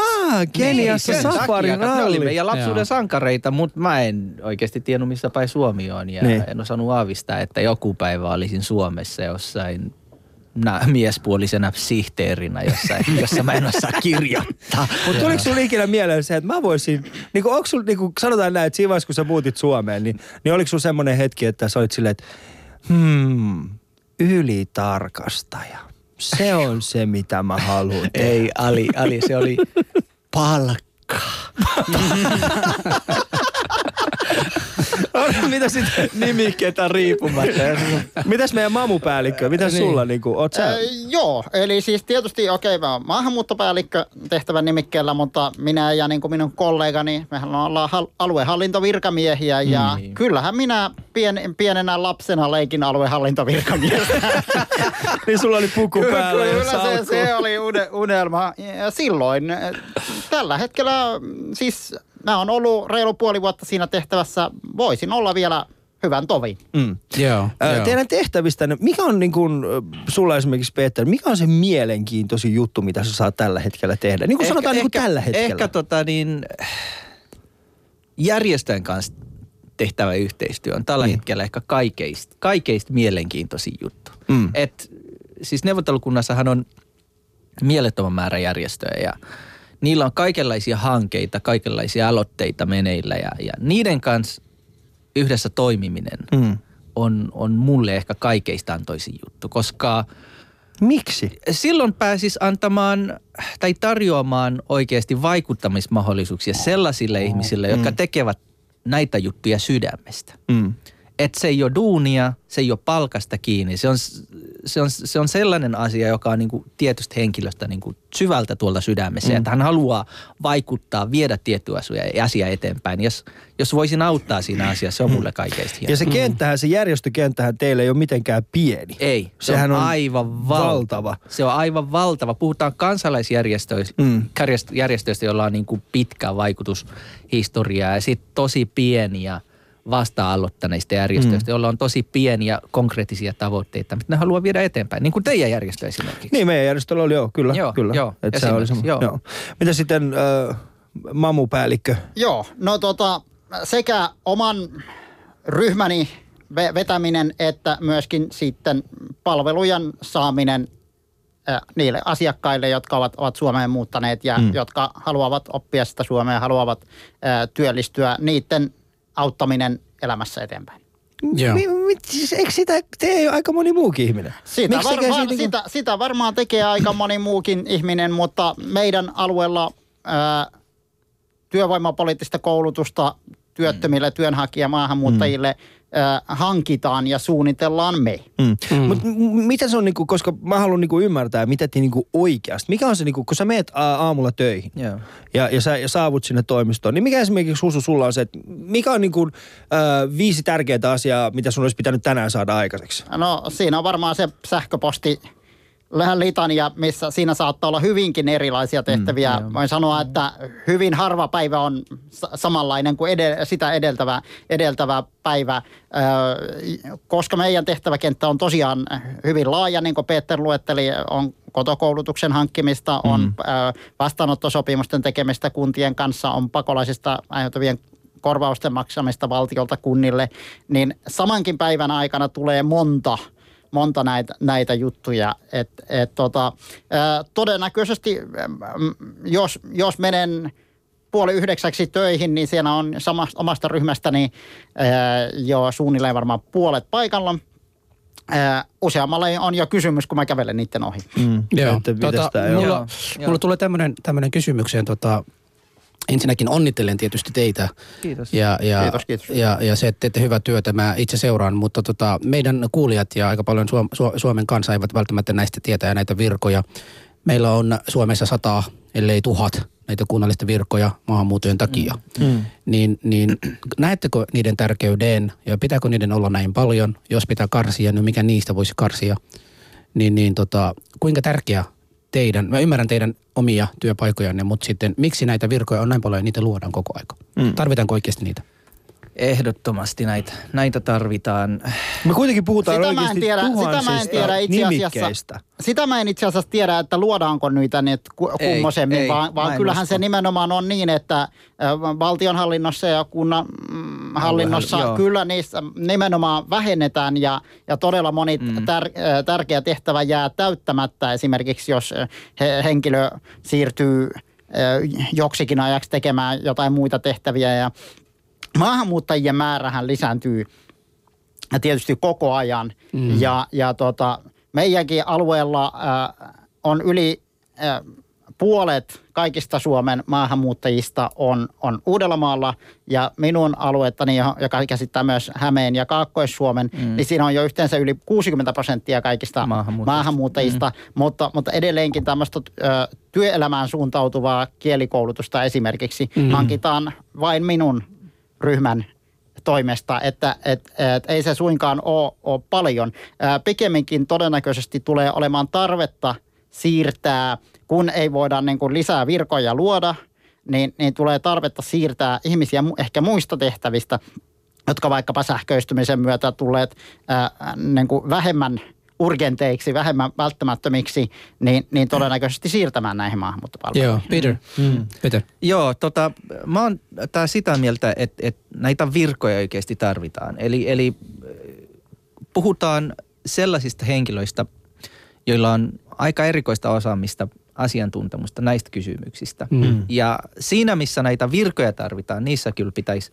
Keniassa Niin, Safari takia, että Ne oli Ralli. meidän lapsuuden Joo. sankareita, mutta mä en oikeasti tiennyt missä päin Suomi on. Ja Niin. en osannut aavistaa, että joku päivä olisin Suomessa jossain na, miespuolisena sihteerinä jossain, jossa mä en osaa kirjoittaa. Mutta tuliko sulla ikinä mieleen se, että mä voisin, niin kuin, onko sulla, niin kuin sanotaan näin, että siinä vaiheessa, kun sä muutit Suomeen, niin, niin oliko sulla semmoinen hetki, että sä olit silleen, että hmm, ylitarkastaja. Se on se, mitä mä haluan tehdä. Ei, Ali, Ali, se oli palkka. Mitä sitten? Nimiketä riippumatta. Mitäs meidän mamupäällikkö? Mitäs Niin. sulla niinku, oot sä? Äh, joo, eli siis tietysti okei, mä oon maahanmuuttopäällikkö tehtävän nimikkeellä, mutta minä ja niin kuin minun kollegani, mehän ollaan hal- aluehallintovirkamiehiä ja Niin. kyllähän minä pien, pienenä lapsena leikin aluehallintovirkamiestä. niin sulla oli puku päällä ja Kyllä se, se oli une, unelma. Ja silloin, eh, tällä hetkellä, mm, siis mä oon ollut reilu puoli vuotta siinä tehtävässä. Voisin olla vielä hyvän tovin. Mm. Joo, Ö, joo. Teidän tehtävistä, mikä on niin kuin, sulla esimerkiksi Peter, mikä on se mielenkiintoisin juttu, mitä sä saat tällä hetkellä tehdä? Niin kuin sanotaan niin kuin tällä hetkellä. Ehkä tota niin, järjestöjen kanssa tehtävä yhteistyö on tällä niin. hetkellä ehkä kaikeista, kaikeista mielenkiintoisin juttu. Mm. Et, siis neuvottelukunnassahan on mielettömän määrä järjestöjä ja niillä on kaikenlaisia hankkeita, kaikenlaisia aloitteita meneillä ja, ja niiden kanssa yhdessä toimiminen mm. on, on mulle ehkä kaikeista antoisin juttu, koska – Miksi? Silloin pääsis antamaan tai tarjoamaan oikeasti vaikuttamismahdollisuuksia sellaisille oh, ihmisille, jotka mm. tekevät näitä juttuja sydämestä. Mm että se ei ole duunia, se ei ole palkasta kiinni. Se on, se on, se on sellainen asia, joka on niin kuin tietystä henkilöstä niin kuin syvältä tuolta sydämessä. Mm. Että hän haluaa vaikuttaa, viedä tiettyä asiaa eteenpäin. Jos, jos voisin auttaa siinä asiassa, se on mulle kaikkein Ja se kenttähän, se järjestökenttähän teille ei ole mitenkään pieni. Ei, se Sehän on, on aivan valtava. valtava. Se on aivan valtava. Puhutaan kansalaisjärjestöistä, mm. järjestöistä, joilla on niin kuin pitkä vaikutushistoria ja sitten tosi pieniä – vasta-aloittaneista järjestöistä, mm. joilla on tosi pieniä konkreettisia tavoitteita, mitä ne haluaa viedä eteenpäin, niin kuin teidän järjestö esimerkiksi. Niin, meidän järjestöllä oli joo, kyllä. Joo, kyllä. joo, että se oli joo. joo. Mitä sitten äh, mamupäällikkö? Joo, no tota, sekä oman ryhmäni vetäminen että myöskin sitten palvelujen saaminen äh, niille asiakkaille, jotka ovat, ovat Suomeen muuttaneet ja mm. jotka haluavat oppia sitä Suomea, haluavat äh, työllistyä, niiden auttaminen elämässä eteenpäin. Joo. Mi, mi, siis eikö sitä tee aika moni muukin ihminen? Sitä, varmaan, siitä, sitä, kun... sitä varmaan tekee aika moni muukin ihminen, mutta meidän alueella ää, työvoimapoliittista koulutusta työttömille mm. työnhakija maahanmuuttajille mm hankitaan ja suunnitellaan me. Mm. Mm. Mut mitä se on, niinku, koska mä haluan niinku ymmärtää, mitä te niinku oikeasti, mikä on se, niinku, kun sä meet aamulla töihin yeah. ja, ja sä ja saavut sinne toimistoon, niin mikä esimerkiksi Husu sulla on se, että mikä on niinku, äh, viisi tärkeää asiaa, mitä sun olisi pitänyt tänään saada aikaiseksi? No siinä on varmaan se sähköposti litania, missä siinä saattaa olla hyvinkin erilaisia tehtäviä. Mm, Voin sanoa, että hyvin harva päivä on samanlainen kuin edel, sitä edeltävä, edeltävä päivä, koska meidän tehtäväkenttä on tosiaan hyvin laaja, niin kuin Peter luetteli, on kotokoulutuksen hankkimista, on mm. vastaanottosopimusten tekemistä kuntien kanssa, on pakolaisista aiheutuvien korvausten maksamista valtiolta kunnille, niin samankin päivän aikana tulee monta – monta näitä, näitä juttuja. Et, et tota, ää, todennäköisesti, jos, jos menen puoli yhdeksäksi töihin, niin siellä on samasta, omasta ryhmästäni ää, jo suunnilleen varmaan puolet paikalla. Ää, useammalla on jo kysymys, kun mä kävelen niiden ohi. Mm. Joo. Tota, mulla, mulla tulee tämmöinen kysymykseen tota, Ensinnäkin onnittelen tietysti teitä. Kiitos. Ja, ja, kiitos, kiitos. Ja, ja se, että teette hyvää työtä, mä itse seuraan, mutta tota, meidän kuulijat ja aika paljon Suom- Su- Suomen kansa eivät välttämättä näistä tietää ja näitä virkoja. Meillä on Suomessa sataa, ellei tuhat näitä kunnallista virkoja maahanmuutojen takia. Mm. Mm. Niin, niin näettekö niiden tärkeyden ja pitääkö niiden olla näin paljon? Jos pitää karsia, niin mikä niistä voisi karsia? Niin, niin tota, kuinka tärkeä teidän, mä ymmärrän teidän omia työpaikojanne, mutta sitten miksi näitä virkoja on näin paljon ja niitä luodaan koko aika? Mm. Tarvitaanko oikeasti niitä? Ehdottomasti näitä, näitä tarvitaan. Me kuitenkin puhutaan sitä mä en tiedä, sitä mä en tiedä itse asiassa, Sitä mä en itse asiassa tiedä, että luodaanko niitä nyt kummosemmin, ei, vaan, vaan kyllähän usko. se nimenomaan on niin, että valtionhallinnossa ja kunnan mm, hallinnossa Aluehalli, kyllä niissä nimenomaan vähennetään ja, ja todella moni mm. tär, tärkeä tehtävä jää täyttämättä. Esimerkiksi jos he, henkilö siirtyy joksikin ajaksi tekemään jotain muita tehtäviä ja maahanmuuttajien määrähän lisääntyy tietysti koko ajan. Mm. Ja, ja tota, meidänkin alueella äh, on yli äh, puolet kaikista Suomen maahanmuuttajista on, on Uudellamaalla ja minun aluettani, joka käsittää myös Hämeen ja Kaakkois-Suomen, mm. niin siinä on jo yhteensä yli 60 prosenttia kaikista maahanmuuttajista, maahanmuuttajista mm. mutta, mutta edelleenkin tämmöistä ö, työelämään suuntautuvaa kielikoulutusta esimerkiksi mm. hankitaan vain minun ryhmän toimesta, että et, et, ei se suinkaan ole, ole paljon. Pikemminkin todennäköisesti tulee olemaan tarvetta siirtää, kun ei voida niin kuin lisää virkoja luoda, niin, niin tulee tarvetta siirtää ihmisiä ehkä muista tehtävistä, jotka vaikkapa sähköistymisen myötä tulleet ää, niin kuin vähemmän urgenteiksi, vähemmän välttämättömiksi, niin, niin todennäköisesti siirtämään näihin maahanmuuttopalveluihin. Joo, Peter. Mm. Peter. Joo, tota, mä oon tää sitä mieltä, että, että näitä virkoja oikeasti tarvitaan. Eli, eli puhutaan sellaisista henkilöistä, joilla on aika erikoista osaamista, asiantuntemusta näistä kysymyksistä. Mm. Ja siinä, missä näitä virkoja tarvitaan, niissä kyllä pitäisi,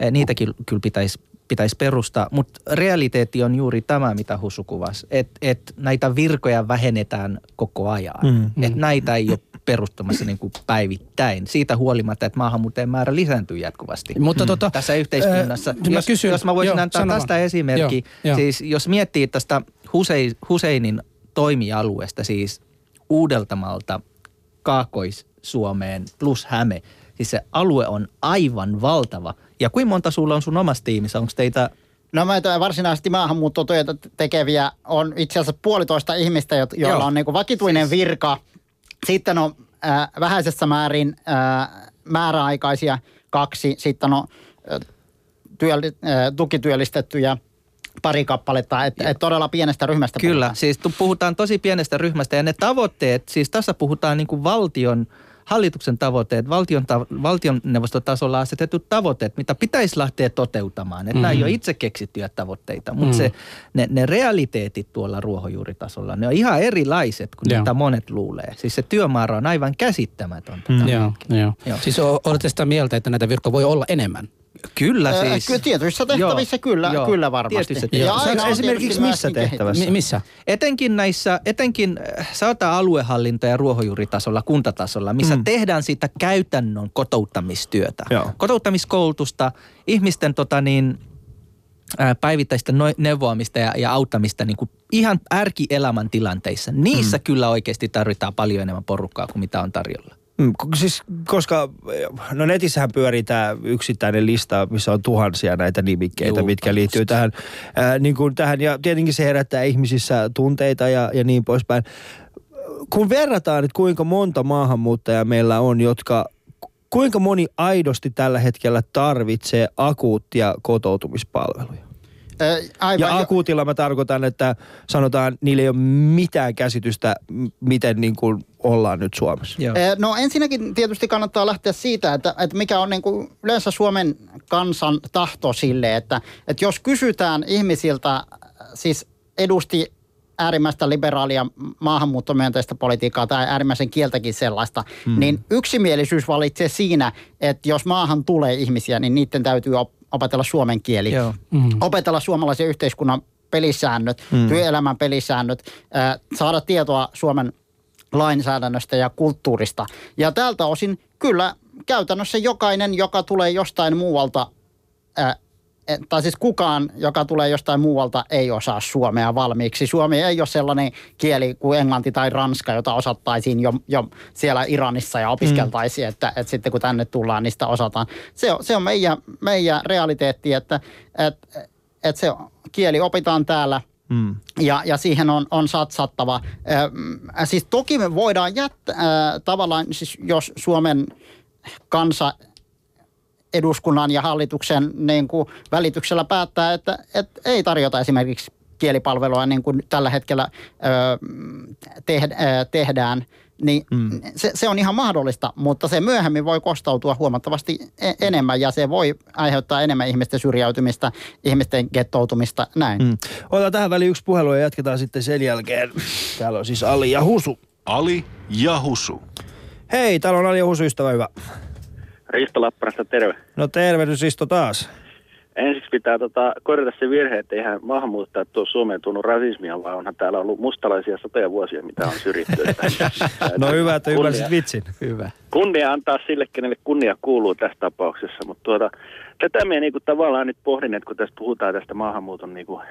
eh, niitä kyllä pitäisi pitäisi perustaa, mutta realiteetti on juuri tämä, mitä Husu kuvasi, että et näitä virkoja vähennetään koko ajan. Mm. Että näitä ei ole perustamassa niin kuin päivittäin. Siitä huolimatta, että maahanmuuttajien määrä lisääntyy jatkuvasti Mutta tota, tässä yhteiskunnassa. Äh, jos, mä kysyn, jos mä voisin joo, antaa tästä vaan. esimerkki, joo, siis jo. jos miettii tästä Husein, Huseinin toimialueesta, siis Uudeltamalta Kaakois-Suomeen plus Häme, siis se alue on aivan valtava. Ja kuinka monta sulla on sun omassa tiimissä? Onko teitä No meitä varsinaisesti maahanmuuttotyötä tekeviä on itse asiassa puolitoista ihmistä, joilla Joo. on niin kuin vakituinen siis... virka. Sitten on äh, vähäisessä määrin äh, määräaikaisia kaksi. Sitten on äh, työli, äh, tukityöllistettyjä pari kappaletta, että et todella pienestä ryhmästä Kyllä, puhutaan. siis puhutaan tosi pienestä ryhmästä ja ne tavoitteet, siis tässä puhutaan niin kuin valtion – hallituksen tavoitteet, valtion, ta, valtionneuvostotasolla asetetut tavoitteet, mitä pitäisi lähteä toteuttamaan. Että mm-hmm. nämä ei ole itse keksittyjä tavoitteita, mutta mm. se, ne, ne realiteetit tuolla ruohonjuuritasolla, ne on ihan erilaiset kuin mitä monet luulee. Siis se työmäärä on aivan käsittämätöntä. Mm. Joo, joo. joo. Siis olette sitä mieltä, että näitä virkoja voi olla enemmän? Kyllä siis. Kyllä tietyissä tehtävissä joo, kyllä, joo, kyllä varmasti. Ja aina esimerkiksi missä tehtävässä? M- missä? Etenkin näissä, etenkin äh, sanotaan aluehallinta- ja ruohonjuuritasolla, kuntatasolla, missä mm. tehdään siitä käytännön kotouttamistyötä. Joo. Kotouttamiskoulutusta, ihmisten tota niin, äh, päivittäistä neuvoamista ja, ja auttamista niin kuin ihan ärkielämän tilanteissa. Niissä mm. kyllä oikeasti tarvitaan paljon enemmän porukkaa kuin mitä on tarjolla. Mm, siis koska, no netissähän pyörii tämä yksittäinen lista, missä on tuhansia näitä nimikkeitä, Juu, mitkä liittyy tähän, ää, niin kuin tähän. Ja tietenkin se herättää ihmisissä tunteita ja, ja niin poispäin. Kun verrataan, että kuinka monta maahanmuuttajaa meillä on, jotka kuinka moni aidosti tällä hetkellä tarvitsee akuuttia kotoutumispalveluja? Aivan. Ja akuutilla mä tarkoitan, että sanotaan, niillä ei ole mitään käsitystä, miten niin kuin ollaan nyt Suomessa. Joo. No ensinnäkin tietysti kannattaa lähteä siitä, että, että mikä on niin kuin yleensä Suomen kansan tahto sille, että, että jos kysytään ihmisiltä, siis edusti äärimmäistä liberaalia maahanmuuttomyönteistä politiikkaa tai äärimmäisen kieltäkin sellaista, hmm. niin yksimielisyys valitsee siinä, että jos maahan tulee ihmisiä, niin niiden täytyy opetella suomen kieli, Joo. Mm. opetella suomalaisen yhteiskunnan pelisäännöt, mm. työelämän pelisäännöt, äh, saada tietoa Suomen lainsäädännöstä ja kulttuurista. Ja tältä osin kyllä käytännössä jokainen, joka tulee jostain muualta, äh, tai siis kukaan, joka tulee jostain muualta, ei osaa suomea valmiiksi. Suomi ei ole sellainen kieli kuin englanti tai ranska, jota osattaisiin jo, jo siellä Iranissa ja opiskeltaisiin, mm. että, että sitten kun tänne tullaan, sitä osataan. Se on, se on meidän, meidän realiteetti, että, että, että se kieli opitaan täällä – Mm. Ja, ja siihen on, on satsattava. Äh, siis toki me voidaan jättää tavallaan, siis jos Suomen kansa eduskunnan ja hallituksen niin kuin välityksellä päättää, että, että ei tarjota esimerkiksi kielipalvelua niin kuin tällä hetkellä ö, tehdään, niin mm. se, se on ihan mahdollista, mutta se myöhemmin voi kostautua huomattavasti e- enemmän ja se voi aiheuttaa enemmän ihmisten syrjäytymistä, ihmisten gettoutumista, näin. Mm. Otetaan tähän väliin yksi puhelu ja jatketaan sitten sen jälkeen. Täällä on siis Ali ja Husu. Ali ja Husu. Hei, täällä on Ali ja Husu, ystävä hyvä. Risto Lappalasta, terve. No tervehdys Risto taas. Ensiksi pitää tota, korjata se virhe, että eihän maahanmuuttajat tuo Suomeen tunnu rasismia, vaan onhan täällä ollut mustalaisia satoja vuosia, mitä on syrjitty. no hyvä, että ymmärsit vitsin. Hyvä. Kunnia antaa sille, kenelle kunnia kuuluu tässä tapauksessa, mutta tuota, tätä me niinku tavallaan nyt pohdin, että kun tässä puhutaan tästä maahanmuuton niinku,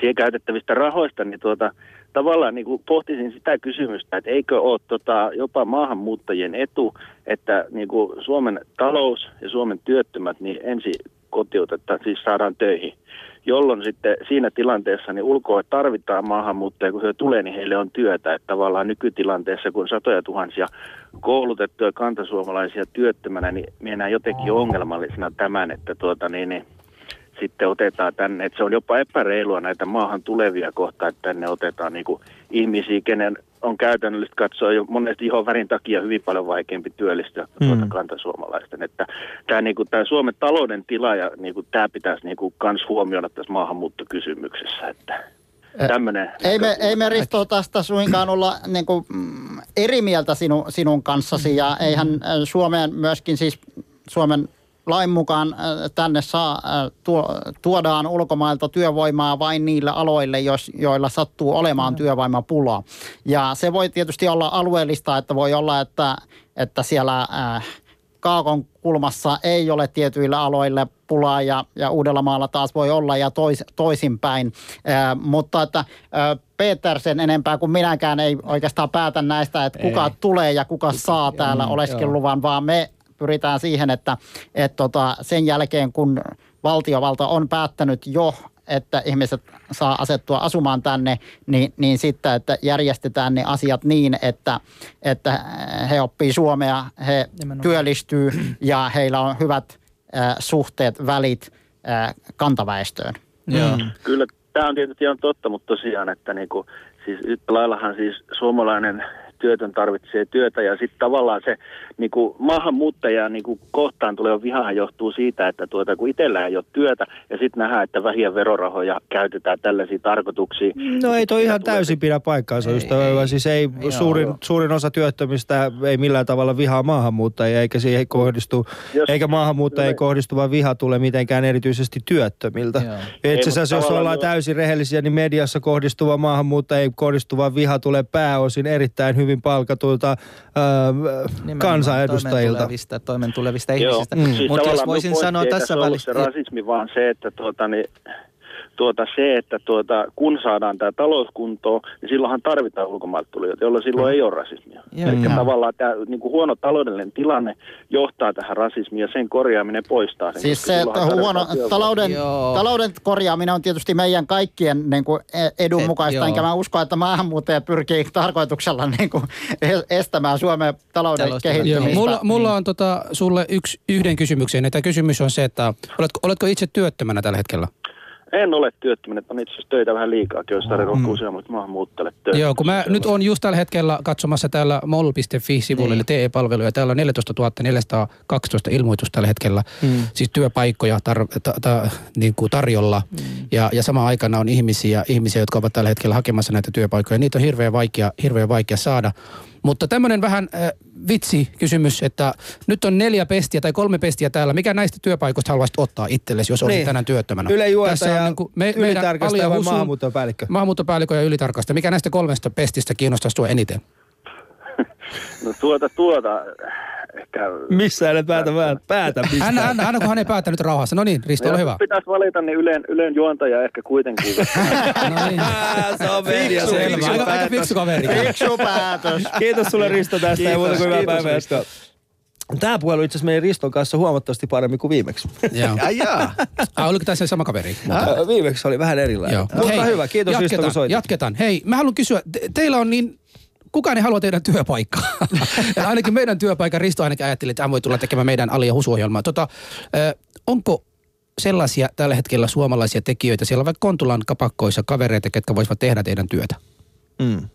siihen käytettävistä rahoista, niin tuota, tavallaan niin kuin pohtisin sitä kysymystä, että eikö ole tota, jopa maahanmuuttajien etu, että niin kuin Suomen talous ja Suomen työttömät niin ensi kotiutetta, siis saadaan töihin. Jolloin sitten siinä tilanteessa niin ulkoa tarvitaan maahanmuuttajia, kun he tulee, niin heille on työtä. Että tavallaan nykytilanteessa, kun satoja tuhansia koulutettuja kantasuomalaisia työttömänä, niin minä jotenkin ongelmallisena tämän, että tuota, niin, niin, sitten otetaan tänne, että se on jopa epäreilua näitä maahan tulevia kohtaa, että tänne otetaan niin kuin ihmisiä, kenen on käytännöllisesti katsoa jo monesti ihon värin takia hyvin paljon vaikeampi työllistyä tuota mm. kantasuomalaisten. Että tämä, niin kuin, tämä Suomen talouden tila ja niin kuin, tämä pitäisi niin kuin, kans huomioida tässä maahanmuuttokysymyksessä. Että tämmönen, ei, me, ei me Risto tästä suinkaan olla niin kuin, mm, eri mieltä sinu, sinun kanssasi ja eihän Suomeen myöskin siis Suomen lain mukaan äh, tänne saa, äh, tuo, tuodaan ulkomailta työvoimaa vain niille aloille, jos, joilla sattuu olemaan työvoimapula. Ja se voi tietysti olla alueellista, että voi olla, että, että siellä äh, Kaakon kulmassa ei ole tietyillä aloille pulaa ja, ja Uudellamaalla taas voi olla ja tois, toisinpäin. Äh, mutta että äh, Peter sen enempää kuin minäkään ei oikeastaan päätä näistä, että kuka ei. tulee ja kuka saa täällä mm, oleskeluvan, vaan me pyritään siihen, että, että tota, sen jälkeen kun valtiovalta on päättänyt jo että ihmiset saa asettua asumaan tänne, niin, niin sitten, että järjestetään ne asiat niin, että, että he oppii suomea, he Nimenomaan. työllistyy ja heillä on hyvät äh, suhteet, välit äh, kantaväestöön. Joo. Mm. Kyllä tämä on tietysti ihan totta, mutta tosiaan, että niinku, siis yhtä laillahan siis suomalainen työtön tarvitsee työtä. Ja sitten tavallaan se niin kuin maahanmuuttaja niin kuin kohtaan tuleva vihahan johtuu siitä, että tuota, kun itsellä ei ole työtä ja sitten nähdään, että vähiä verorahoja käytetään tällaisiin tarkoituksiin. No ei toi ihan täysin pidä paikkaansa, just ei, Siis ei, ei suurin, suurin osa työttömistä ei millään tavalla vihaa maahanmuuttajia, eikä siihen kohdistu, Jos, eikä maahanmuuttajia kohdistuva viha tule mitenkään erityisesti työttömiltä. Itse asiassa jos ollaan täysin rehellisiä, niin mediassa kohdistuva maahanmuuttajia kohdistuva viha tulee pääosin erittäin hyvin hyvin palkatuilta äh, kansanedustajilta. Toimen toimen tulevista ihmisistä. Mm. Siis Mutta jos voisin sanoa tässä välissä... se rasismi, vaan se, että tuota, niin, tuota, se, että tuota, kun saadaan tämä talouskuntoon, niin silloinhan tarvitaan ulkomailta tulijoita, jolloin silloin ei ole rasismia. Joo, Eli joo. tavallaan tämä niin kuin huono taloudellinen tilanne johtaa tähän rasismiin ja sen korjaaminen poistaa sen. Siis se, että huono talouden, talouden korjaaminen on tietysti meidän kaikkien niin kuin e- edun Et, mukaista, enkä mä usko, että maahanmuuttaja pyrkii tarkoituksella niin kuin estämään Suomen talouden kehittymistä. Mulla, mulla on tota, sulle yksi, yhden kysymyksen, että kysymys on se, että oletko, oletko itse työttömänä tällä hetkellä? En ole työttömänä, on itse asiassa töitä vähän liikaa, olisi tarjonnut mm. useammat maahanmuuttajille töitä. Joo, kun mä nyt on just tällä hetkellä katsomassa täällä mol.fi-sivuille, niin. TE-palveluja, täällä on 14 412 ilmoitusta tällä hetkellä, mm. siis työpaikkoja tar- ta- ta- niin kuin tarjolla, mm. ja, ja sama aikana on ihmisiä, ihmisiä, jotka ovat tällä hetkellä hakemassa näitä työpaikkoja, niitä on hirveän vaikea, hirveän vaikea saada. Mutta tämmöinen vähän äh, vitsi kysymys, että nyt on neljä pestiä tai kolme pestiä täällä. Mikä näistä työpaikoista haluaisit ottaa itsellesi, jos olisit niin. tänään työttömänä? Yle Tässä on niin kuin me, ylitarkastaja vai maahanmuuttopäällikkö? Maahanmuuttopäällikkö ja ylitarkastaja. Mikä näistä kolmesta pestistä kiinnostaisi sinua eniten? No tuota, tuota, ehkä... Missä ei päätä, päätä mistä. Hän, hän, hän, kun hän ei päättänyt rauhassa. No niin, Risto, ole hyvä. Pitäisi valita, niin Ylen, Ylen juontaja ehkä kuitenkin. no niin. Se on media selvä. Aika, aika fiksu kaveri. Fiksu päätös. Kiitos sulle Risto tästä Kiitos, ja muuta kuin hyvää päivää Tämä puhelu itse asiassa meidän Riston kanssa huomattavasti paremmin kuin viimeksi. Joo. Jaa. ah, oliko tässä sama kaveri? viimeksi oli vähän erilainen. Joo. Mutta Hei, hyvä, kiitos jatketaan, Risto, kun Jatketaan. Hei, mä haluan kysyä, te- teillä on niin kukaan ei halua teidän työpaikkaa. ja ainakin meidän työpaikan Risto ainakin ajatteli, että hän voi tulla tekemään meidän Ali- ja Husu-ohjelmaa. Tota, onko sellaisia tällä hetkellä suomalaisia tekijöitä siellä vaikka Kontulan kapakkoissa kavereita, ketkä voisivat tehdä teidän työtä? Mm.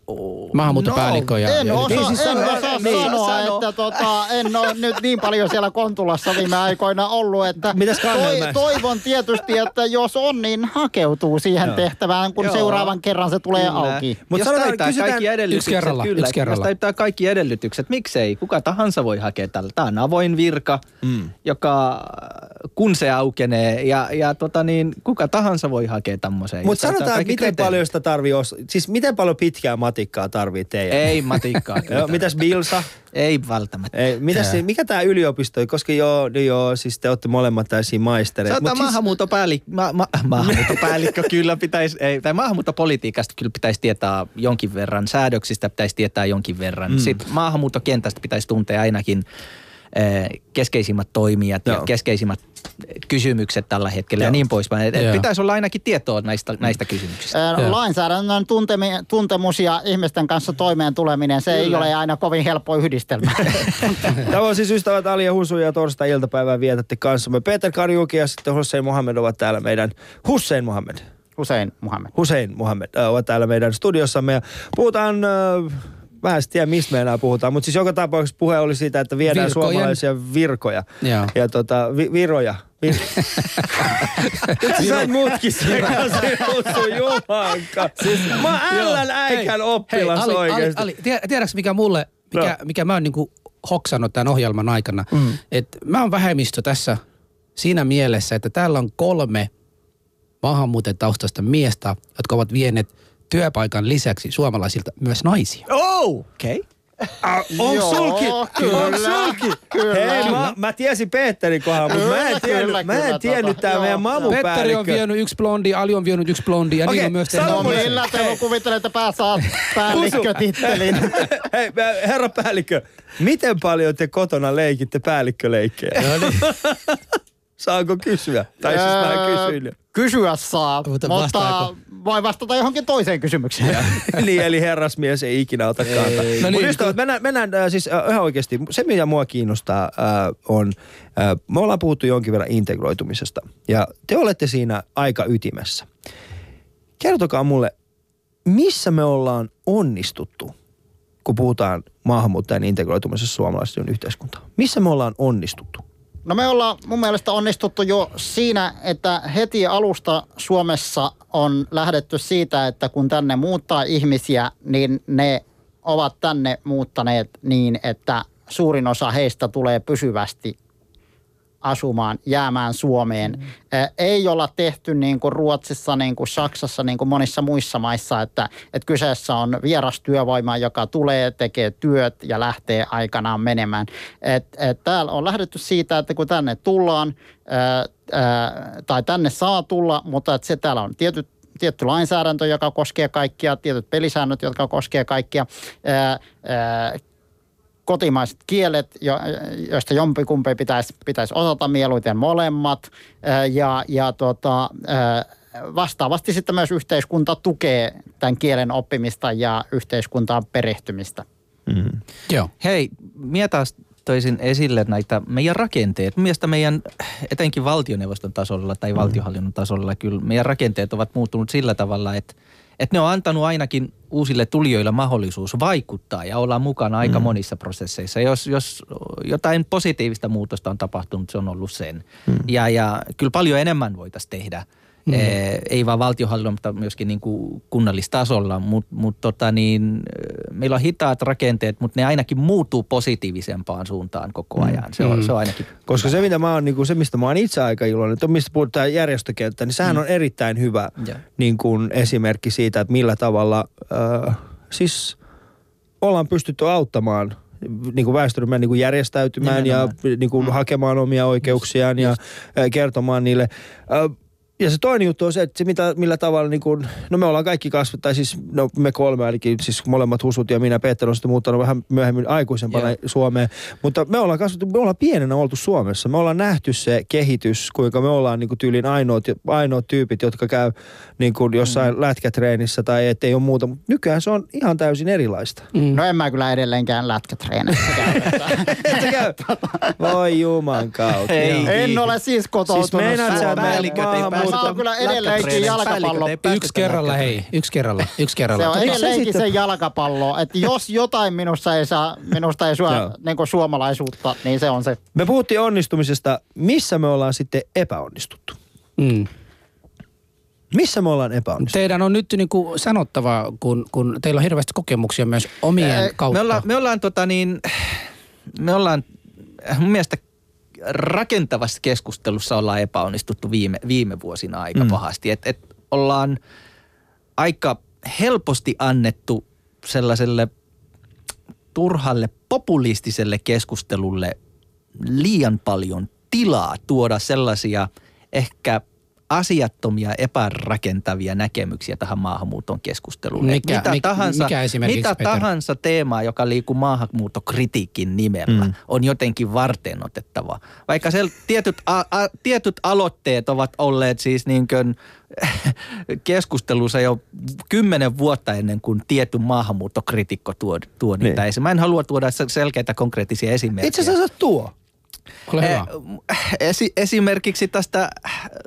Maahanmuuttopäällikkö no, ja... En osaa, niin, siis en osaa niin, sanoa, sano. että tota, en ole nyt niin paljon siellä Kontulassa viime aikoina ollut, että Mitäs toi, toivon tietysti, että jos on, niin hakeutuu siihen Joo. tehtävään, kun Joo. seuraavan kerran se tulee kyllä. auki. Mutta jos täyttää kysytään... kaikki edellytykset, yksi kerralla, kyllä, yksi kerralla. jos täyttää kaikki edellytykset, miksei? Kuka tahansa voi hakea tällä. Tämä on avoin virka, mm. joka kun se aukenee ja, ja tota niin, kuka tahansa voi hakea tämmöiseen. Mutta sanotaan, miten kriteerit. paljon sitä tarvii, os... siis miten paljon pitkää matikkaa tarvii teidän? Ei matikkaa. Joo, mitäs Bilsa? Ei välttämättä. Ei, mitäs, se, mikä tämä yliopisto, koska joo, joo, siis te olette molemmat täysin maistereita. On siis... maahanmuuttopäällikkö, ma, ma, maahanmuuttopäällikkö kyllä pitäisi, ei, tai maahanmuuttopolitiikasta kyllä pitäisi tietää jonkin verran, säädöksistä pitäisi tietää jonkin verran. Mm. Sitten maahanmuuttokentästä pitäisi tuntea ainakin keskeisimmät toimijat Joo. ja keskeisimmät kysymykset tällä hetkellä Joo. ja niin poispäin. Et, et pitäisi olla ainakin tietoa näistä, näistä kysymyksistä. Ää, lainsäädännön tuntemi, tuntemus ja ihmisten kanssa toimeen tuleminen, se Kyllä. ei ole aina kovin helppo yhdistelmä. Tämä on siis ystävät Ali ja Husu ja torstai-iltapäivää vietätte kanssamme. Peter Karjuki ja sitten Hussein Mohammed ovat täällä meidän... Hussein Mohammed. Hussein Mohammed. Hussein Mohammed äh, ovat täällä meidän studiossamme ja puhutaan... Äh, mä en tiedä, mistä me enää puhutaan, mutta siis joka tapauksessa puhe oli siitä, että viedään Virkojen. suomalaisia virkoja Joo. ja tota, vi, viroja. Nyt sä sait mutkin sekaisin, Jumanka. Siis, mä ällän äikän oppilas hei, Ali, oikeasti. Ali, Ali, tiedätkö mikä mulle, mikä, no. mikä mä oon niinku hoksannut tämän ohjelman aikana, mm. että mä oon vähemmistö tässä siinä mielessä, että täällä on kolme maahanmuuttajataustaista miestä, jotka ovat vieneet työpaikan lisäksi suomalaisilta myös naisia. Oh, okei. Okay. Ah, on sulki? Kyllä, on sulki? Kyllä. Hei, mä, mä tiesin Peterin kohdalla, mutta mä en tiennyt, kyllä, mä en tiennyt tää meidän mamupäällikkö. Petteri on vienyt yksi blondi, Ali on vienyt yksi blondi ja okay, niin on myös tehnyt. No millä te kuvittelette, että pääsaa päällikkötittelin? Hei, herra päällikkö, miten paljon te kotona leikitte päällikköleikkejä? No niin. Saanko kysyä? Tai siis mä kysyin Kysyä saa, mutta, mutta voi vastata johonkin toiseen kysymykseen. niin, eli herrasmies ei ikinä ota kantaa. No niin, ystävät, mennään, mennään äh, siis äh, ihan oikeasti. Se, mitä mua kiinnostaa, äh, on, äh, me ollaan puhuttu jonkin verran integroitumisesta. Ja te olette siinä aika ytimessä. Kertokaa mulle, missä me ollaan onnistuttu, kun puhutaan maahanmuuttajan integroitumisessa suomalaisen yhteiskuntaan? Missä me ollaan onnistuttu? No me ollaan mun mielestä onnistuttu jo siinä, että heti alusta Suomessa on lähdetty siitä, että kun tänne muuttaa ihmisiä, niin ne ovat tänne muuttaneet niin, että suurin osa heistä tulee pysyvästi asumaan, jäämään Suomeen. Mm. Ei olla tehty niin kuin Ruotsissa, niin kuin Saksassa, niin kuin monissa muissa maissa, että, että kyseessä on vieras työvoima, joka tulee, tekee työt ja lähtee aikanaan menemään. Et, et täällä on lähdetty siitä, että kun tänne tullaan, ää, ää, tai tänne saa tulla, mutta että se täällä on tietyt tietty lainsäädäntö, joka koskee kaikkia, tietyt pelisäännöt, jotka koskee kaikkia. Ää, ää, kotimaiset kielet, joista jompikumpi pitäisi, pitäisi osata mieluiten molemmat. Ja, ja tota, vastaavasti sitten myös yhteiskunta tukee tämän kielen oppimista ja yhteiskuntaan perehtymistä. Mm. Joo. Hei, minä taas toisin esille näitä meidän rakenteet. Mielestäni meidän, etenkin valtioneuvoston tasolla tai valtiohallinnon tasolla, kyllä meidän rakenteet ovat muuttunut sillä tavalla, että – että ne on antanut ainakin uusille tulijoille mahdollisuus vaikuttaa ja olla mukana aika mm. monissa prosesseissa. Jos, jos jotain positiivista muutosta on tapahtunut, se on ollut sen. Mm. Ja, ja kyllä paljon enemmän voitaisiin tehdä – Mm. Eh, ei vain valtiohallinnon, mutta myöskin niin kuin kunnallistasolla. Mutta mut tota niin, meillä on hitaat rakenteet, mutta ne ainakin muuttuu positiivisempaan suuntaan koko mm. ajan. Se on, mm. se on ainakin Koska hyvä. se, mitä mä oon, niin kuin, se, mistä mä oon itse aika iloinen, että mistä puhutaan järjestökenttä, niin sehän mm. on erittäin hyvä niin kuin esimerkki siitä, että millä tavalla äh, siis ollaan pystytty auttamaan niin kuin väestöryhmän niin kuin järjestäytymään Nimenomaan. ja niin kuin mm. hakemaan omia oikeuksiaan just, ja just. kertomaan niille. Äh, ja se toinen juttu on se, että se mitä, millä tavalla, niin kun, no me ollaan kaikki kasvattu, tai siis no me kolme ainakin, siis molemmat Husut ja minä Peter on sitten muuttanut vähän myöhemmin aikuisempana yeah. Suomeen. Mutta me ollaan kasvattu, me ollaan pienenä oltu Suomessa. Me ollaan nähty se kehitys, kuinka me ollaan niin kuin tyylin ainoat, ainoat tyypit, jotka käy niin kuin jossain mm. lätkätreenissä tai ettei ole muuta. Mutta nykyään se on ihan täysin erilaista. Mm. No en mä kyllä edelleenkään lätkätreenissä käy. Voi juman kautta. Ei, en ole siis kotoutunut. Siis meinaat sä mä oon kyllä edelleenkin jalkapallo. Yksi kerralla, hei. Yksi kerralla. Yksi kerralla. Se on edelleenkin se jalkapallo. Että jos jotain minusta ei saa, minusta ei sua niin suomalaisuutta, niin se on se. Me puhuttiin onnistumisesta. Missä me ollaan sitten epäonnistuttu? Mm. Missä me ollaan epäonnistuttu? Teidän on nyt niin kuin sanottava, kun, kun teillä on hirveästi kokemuksia myös omien Ää, kautta. Me ollaan, me ollaan, tota niin, me ollaan mun mielestä rakentavassa keskustelussa ollaan epäonnistuttu viime, viime vuosina aika mm. pahasti. Että et ollaan aika helposti annettu sellaiselle turhalle populistiselle keskustelulle liian paljon tilaa tuoda sellaisia ehkä asiattomia, epärakentavia näkemyksiä tähän maahanmuuton keskusteluun. Mikä, mitä mikä, tahansa, mikä mitä Peter? tahansa teemaa, joka liikkuu maahanmuuttokritiikin nimellä, mm. on jotenkin varten otettava. Vaikka sel, tietyt, a, a, tietyt aloitteet ovat olleet siis niin kuin keskustelussa jo kymmenen vuotta ennen kuin tietty maahanmuuttokritikko tuo, tuo niitä niin. esiin. Mä en halua tuoda selkeitä konkreettisia esimerkkejä. Itse asiassa tuo. Ole hyvä. Eh, Esi- esimerkiksi tästä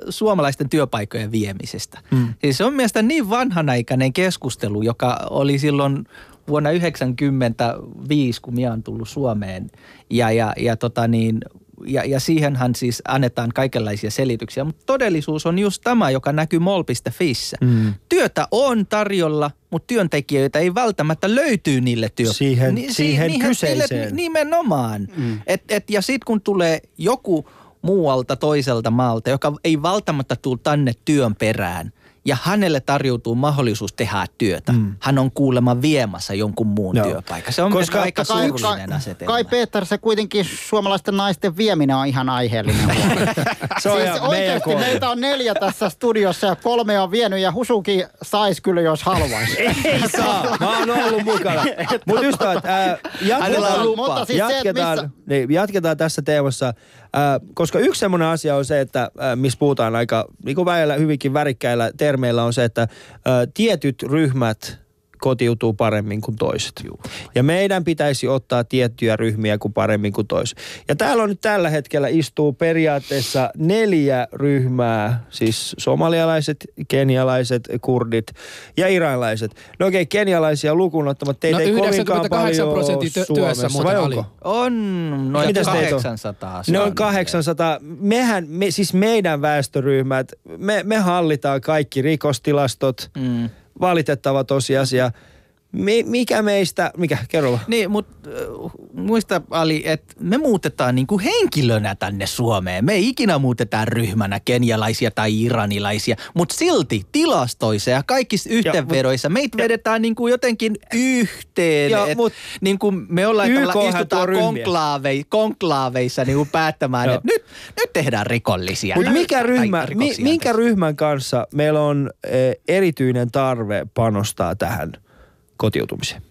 suomalaisten työpaikkojen viemisestä. Mm. Siis se on mielestäni niin vanhanaikainen keskustelu, joka oli silloin vuonna 1995, kun minä olen tullut Suomeen. Ja, ja, ja, tota niin, ja, ja siihenhän siis annetaan kaikenlaisia selityksiä. Mutta todellisuus on just tämä, joka näkyy mol.fissä. Mm. Työtä on tarjolla, mutta työntekijöitä ei välttämättä löytyy niille työ... Siihen- siihen niihin- kyseiseen. Niille, nimenomaan. Mm. Et, et, ja sitten kun tulee joku muualta toiselta maalta, joka ei välttämättä tule tänne työn perään, ja hänelle tarjoutuu mahdollisuus tehdä työtä. Mm. Hän on kuulemma viemässä jonkun muun Joo. työpaikan. Se on Koska- aika Kai, surullinen kai, asetelma. kai Peter, se kuitenkin suomalaisten naisten vieminen on ihan aiheellinen. Se on siis oikeasti meitä on neljä tässä studiossa ja kolme on vienyt ja Husuki saisi kyllä, jos haluaisi. Ei saa. Mä oon ollut mukana. Mutta ystävät, on jatketaan, lupa. Mutta siis se, jatketaan, missä- niin, jatketaan tässä teemassa, ää, koska yksi semmoinen asia on se, että ää, missä puhutaan aika niin kuin välillä hyvinkin värikkäillä termeillä on se, että ää, tietyt ryhmät kotiutuu paremmin kuin toiset. Juu. Ja meidän pitäisi ottaa tiettyjä ryhmiä kuin paremmin kuin toiset. Ja täällä on nyt tällä hetkellä istuu periaatteessa neljä ryhmää, siis somalialaiset, kenialaiset, kurdit ja iranilaiset. No okei, kenialaisia lukuun ottamatta teitä No ei kovinkaan 98 paljon prosenttia tö- työssä Suomessa, vai muuten onko? On noin Mitäs teitä on? 800. Ne on Suomessa. 800. Mehän, me, siis meidän väestöryhmät, me, me hallitaan kaikki rikostilastot, Mm. Valitettava tosiasia. Mi, mikä meistä, mikä, kerro vaan. Niin, mutta äh, muista Ali, että me muutetaan niinku henkilönä tänne Suomeen. Me ei ikinä muutetaan ryhmänä kenialaisia tai iranilaisia, mutta silti tilastoissa ja kaikissa yhteenvedoissa meitä vedetään niinku jotenkin yhteen. Joo, et mut niinku me ollaan tavallaan istutaan konklaave, konklaaveissa niinku päättämään, että nyt, nyt tehdään rikollisia. Mutta mikä ryhmä, mi, minkä ryhmän kanssa meillä on e, erityinen tarve panostaa tähän kotiutumiseen?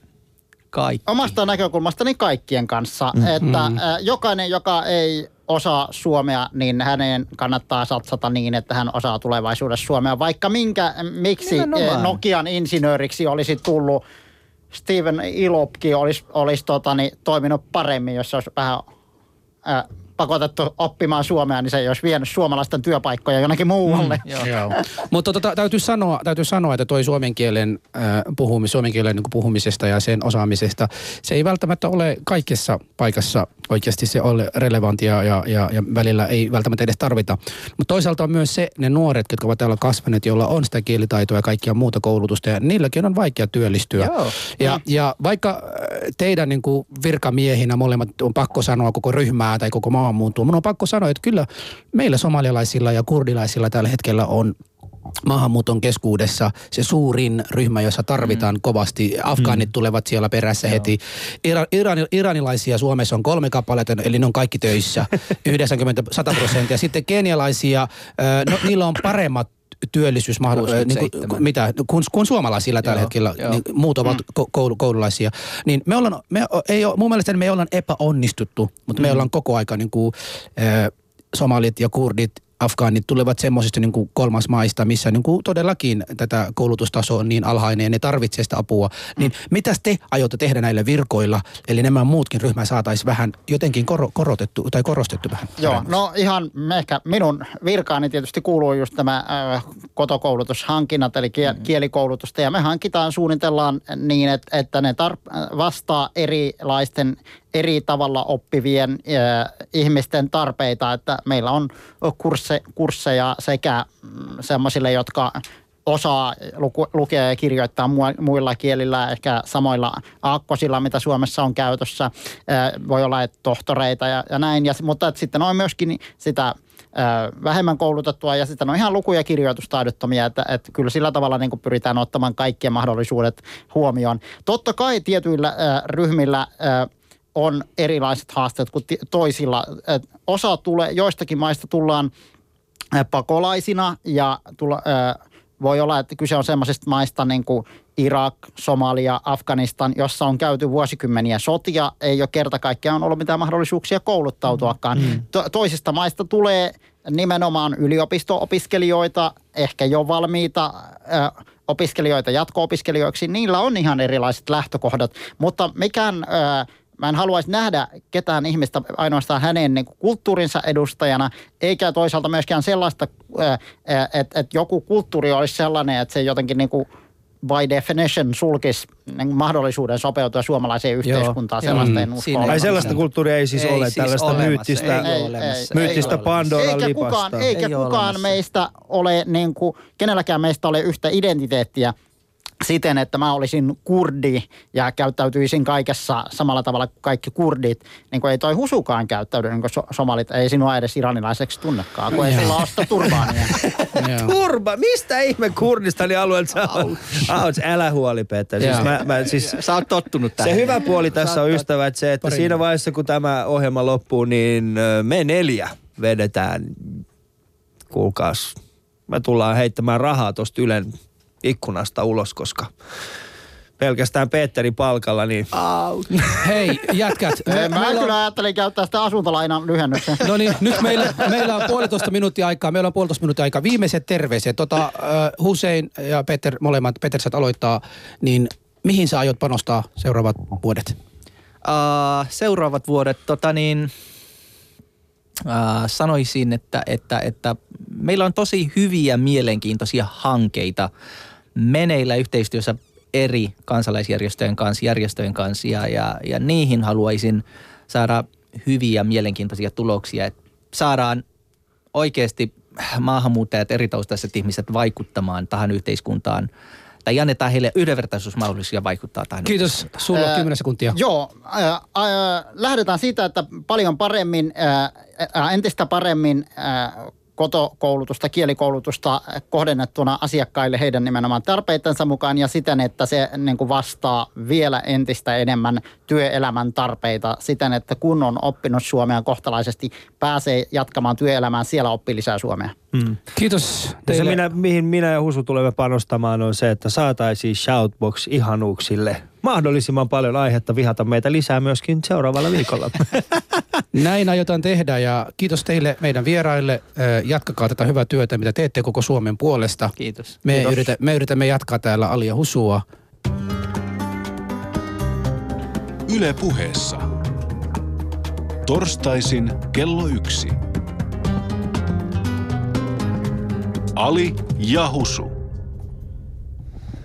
Kaikki. Omasta näkökulmastani kaikkien kanssa, Mm. että äh, jokainen, joka ei osaa suomea, niin hänen kannattaa satsata niin, että hän osaa tulevaisuudessa suomea. Vaikka minkä, miksi Nimenomaan. Nokian insinööriksi olisi tullut Steven Ilopki olisi, olisi totani, toiminut paremmin, jos se olisi vähän äh, pakotettu oppimaan suomea, niin se ei olisi vienyt suomalaisten työpaikkoja jonnekin muualle. Joo. Joo. Mutta tota, täytyy, sanoa, täytyy sanoa, että toi suomen kielen, äh, puhumis, suomen kielen niin puhumisesta ja sen osaamisesta, se ei välttämättä ole kaikessa paikassa oikeasti se ole relevantia ja, ja, ja välillä ei välttämättä edes tarvita. Mutta toisaalta on myös se, ne nuoret, jotka ovat täällä kasvaneet, joilla on sitä kielitaitoa ja kaikkia muuta koulutusta ja niilläkin on vaikea työllistyä. Joo. Ja, ja vaikka äh, teidän niin kuin virkamiehinä molemmat on pakko sanoa koko ryhmää tai koko maahanmuuttoa, mun on pakko sanoa, että kyllä meillä somalialaisilla ja kurdilaisilla tällä hetkellä on maahanmuuton keskuudessa se suurin ryhmä, jossa tarvitaan mm. kovasti. Afgaanit mm. tulevat siellä perässä Joo. heti. Ira, irani, iranilaisia Suomessa on kolme kappaletta, eli ne on kaikki töissä, 90-100 prosenttia. Sitten kenialaisia, no, niillä on paremmat työllisyysmahdollisuudet, niin kuin, 67. mitä, kun, kun suomalaisilla tällä Joo, hetkellä, joo. niin muut ovat mm. koulu, koululaisia. Niin me ollaan, me ei ole, mun mielestä me ollaan epäonnistuttu, mutta me ollaan koko aika niin kuin, äh, somalit ja kurdit, afgaanit tulevat semmoisista niin kuin kolmas maista, missä niin kuin todellakin tätä koulutustaso on niin alhainen ja ne tarvitsee sitä apua. Niin mitäs te aiotte tehdä näillä virkoilla, eli nämä muutkin ryhmä saataisiin vähän jotenkin koro, korotettu tai korostettu vähän? Joo, paremmin? no ihan ehkä minun virkaani tietysti kuuluu just tämä äh, kotokoulutushankinnat, eli kie- Mm. kielikoulutusta. Ja me hankitaan, suunnitellaan niin, että, että ne tar- vastaa erilaisten eri tavalla oppivien äh, ihmisten tarpeita, että meillä on kursse, kursseja sekä mm, semmoisille, jotka osaa luku, lukea ja kirjoittaa mu- muilla kielillä, ehkä samoilla aakkosilla, mitä Suomessa on käytössä. Voi olla, että tohtoreita ja, ja näin, ja, mutta että sitten on myöskin sitä vähemmän koulutettua ja sitten on ihan luku- ja kirjoitustaidottomia, että, että kyllä sillä tavalla niin pyritään ottamaan kaikkien mahdollisuudet huomioon. Totta kai tietyillä ää, ryhmillä ää, on erilaiset haasteet kuin toisilla. Osa tulee, joistakin maista tullaan pakolaisina ja tulla, voi olla, että kyse on sellaisista maista niin kuin Irak, Somalia, Afganistan, jossa on käyty vuosikymmeniä sotia, ei ole kerta kaikkiaan ollut mitään mahdollisuuksia kouluttautuakaan. Mm. To- toisista maista tulee nimenomaan yliopisto-opiskelijoita, ehkä jo valmiita ö, opiskelijoita jatko-opiskelijoiksi. Niillä on ihan erilaiset lähtökohdat, mutta mikään... Ö, mä en haluaisi nähdä ketään ihmistä ainoastaan hänen niin kuin kulttuurinsa edustajana, eikä toisaalta myöskään sellaista, että, että joku kulttuuri olisi sellainen, että se jotenkin niin kuin by definition sulkisi niin mahdollisuuden sopeutua suomalaiseen yhteiskuntaan. Joo. Sellaista en usko Ai sellaista kulttuuria ei siis ei ole, siis tällaista olemassa. myyttistä, ei, ei, myyttistä ei, Pandoran eikä lipasta. Kukaan, eikä ei kukaan meistä ole, niin kuin, kenelläkään meistä ole yhtä identiteettiä siten, että mä olisin kurdi ja käyttäytyisin kaikessa samalla tavalla kuin kaikki kurdit. Niin kuin ei toi husukaan käyttäydy, niin kuin so- somalit. Ei sinua edes iranilaiseksi tunnekaan, kun ei sulla osta turbaania. Turba? Mistä ihme Kurdistani alueelta sä oot? älä huoli, Petter. Siis mä, mä, siis, sä oot tottunut tähän. Se hyvä puoli tässä on ystävät se, että siinä vaiheessa kun tämä ohjelma loppuu, niin me neljä vedetään, kuulkaas, me tullaan heittämään rahaa tuosta Ylen ikkunasta ulos, koska pelkästään Petteri palkalla, niin... Au. Hei, jätkät. Me, mä kyllä on... ajattelin käyttää sitä asuntolainan lyhennyksen. No niin, nyt meillä, meillä on puolitoista minuuttia aikaa. Meillä on puolitoista minuuttia aikaa. Viimeiset terveiset. Tota, uh, Hussein ja Peter, molemmat, Peter saat aloittaa, niin mihin sä aiot panostaa seuraavat vuodet? Uh, seuraavat vuodet, tota niin, uh, sanoisin, että, että, että meillä on tosi hyviä, mielenkiintoisia hankkeita meneillä yhteistyössä eri kansalaisjärjestöjen kanssa, järjestöjen kanssa ja, ja, ja niihin haluaisin saada hyviä, mielenkiintoisia tuloksia, että saadaan oikeasti maahanmuuttajat, eri taustaiset ihmiset vaikuttamaan tähän yhteiskuntaan tai annetaan heille yhdenvertaisuusmahdollisuuksia vaikuttaa tähän. Kiitos. Sulla on 10 sekuntia. Joo. Äh, äh, lähdetään siitä, että paljon paremmin, äh, entistä paremmin äh, kotokoulutusta, kielikoulutusta kohdennettuna asiakkaille heidän nimenomaan tarpeitensa mukaan ja siten, että se niin kuin vastaa vielä entistä enemmän työelämän tarpeita siten, että kun on oppinut suomea kohtalaisesti, pääsee jatkamaan työelämään, siellä oppii lisää suomea. Mm. Kiitos teille. Se minä, mihin minä ja Husu tulemme panostamaan on se, että saataisiin Shoutbox ihanuuksille mahdollisimman paljon aihetta vihata meitä lisää myöskin seuraavalla viikolla. Näin aiotaan tehdä ja kiitos teille meidän vieraille. Jatkakaa tätä hyvää työtä, mitä teette koko Suomen puolesta. Kiitos. Me, kiitos. Yritä, me yritämme jatkaa täällä Alia Husua. Yle puheessa. Torstaisin kello yksi. Ali ja Husu.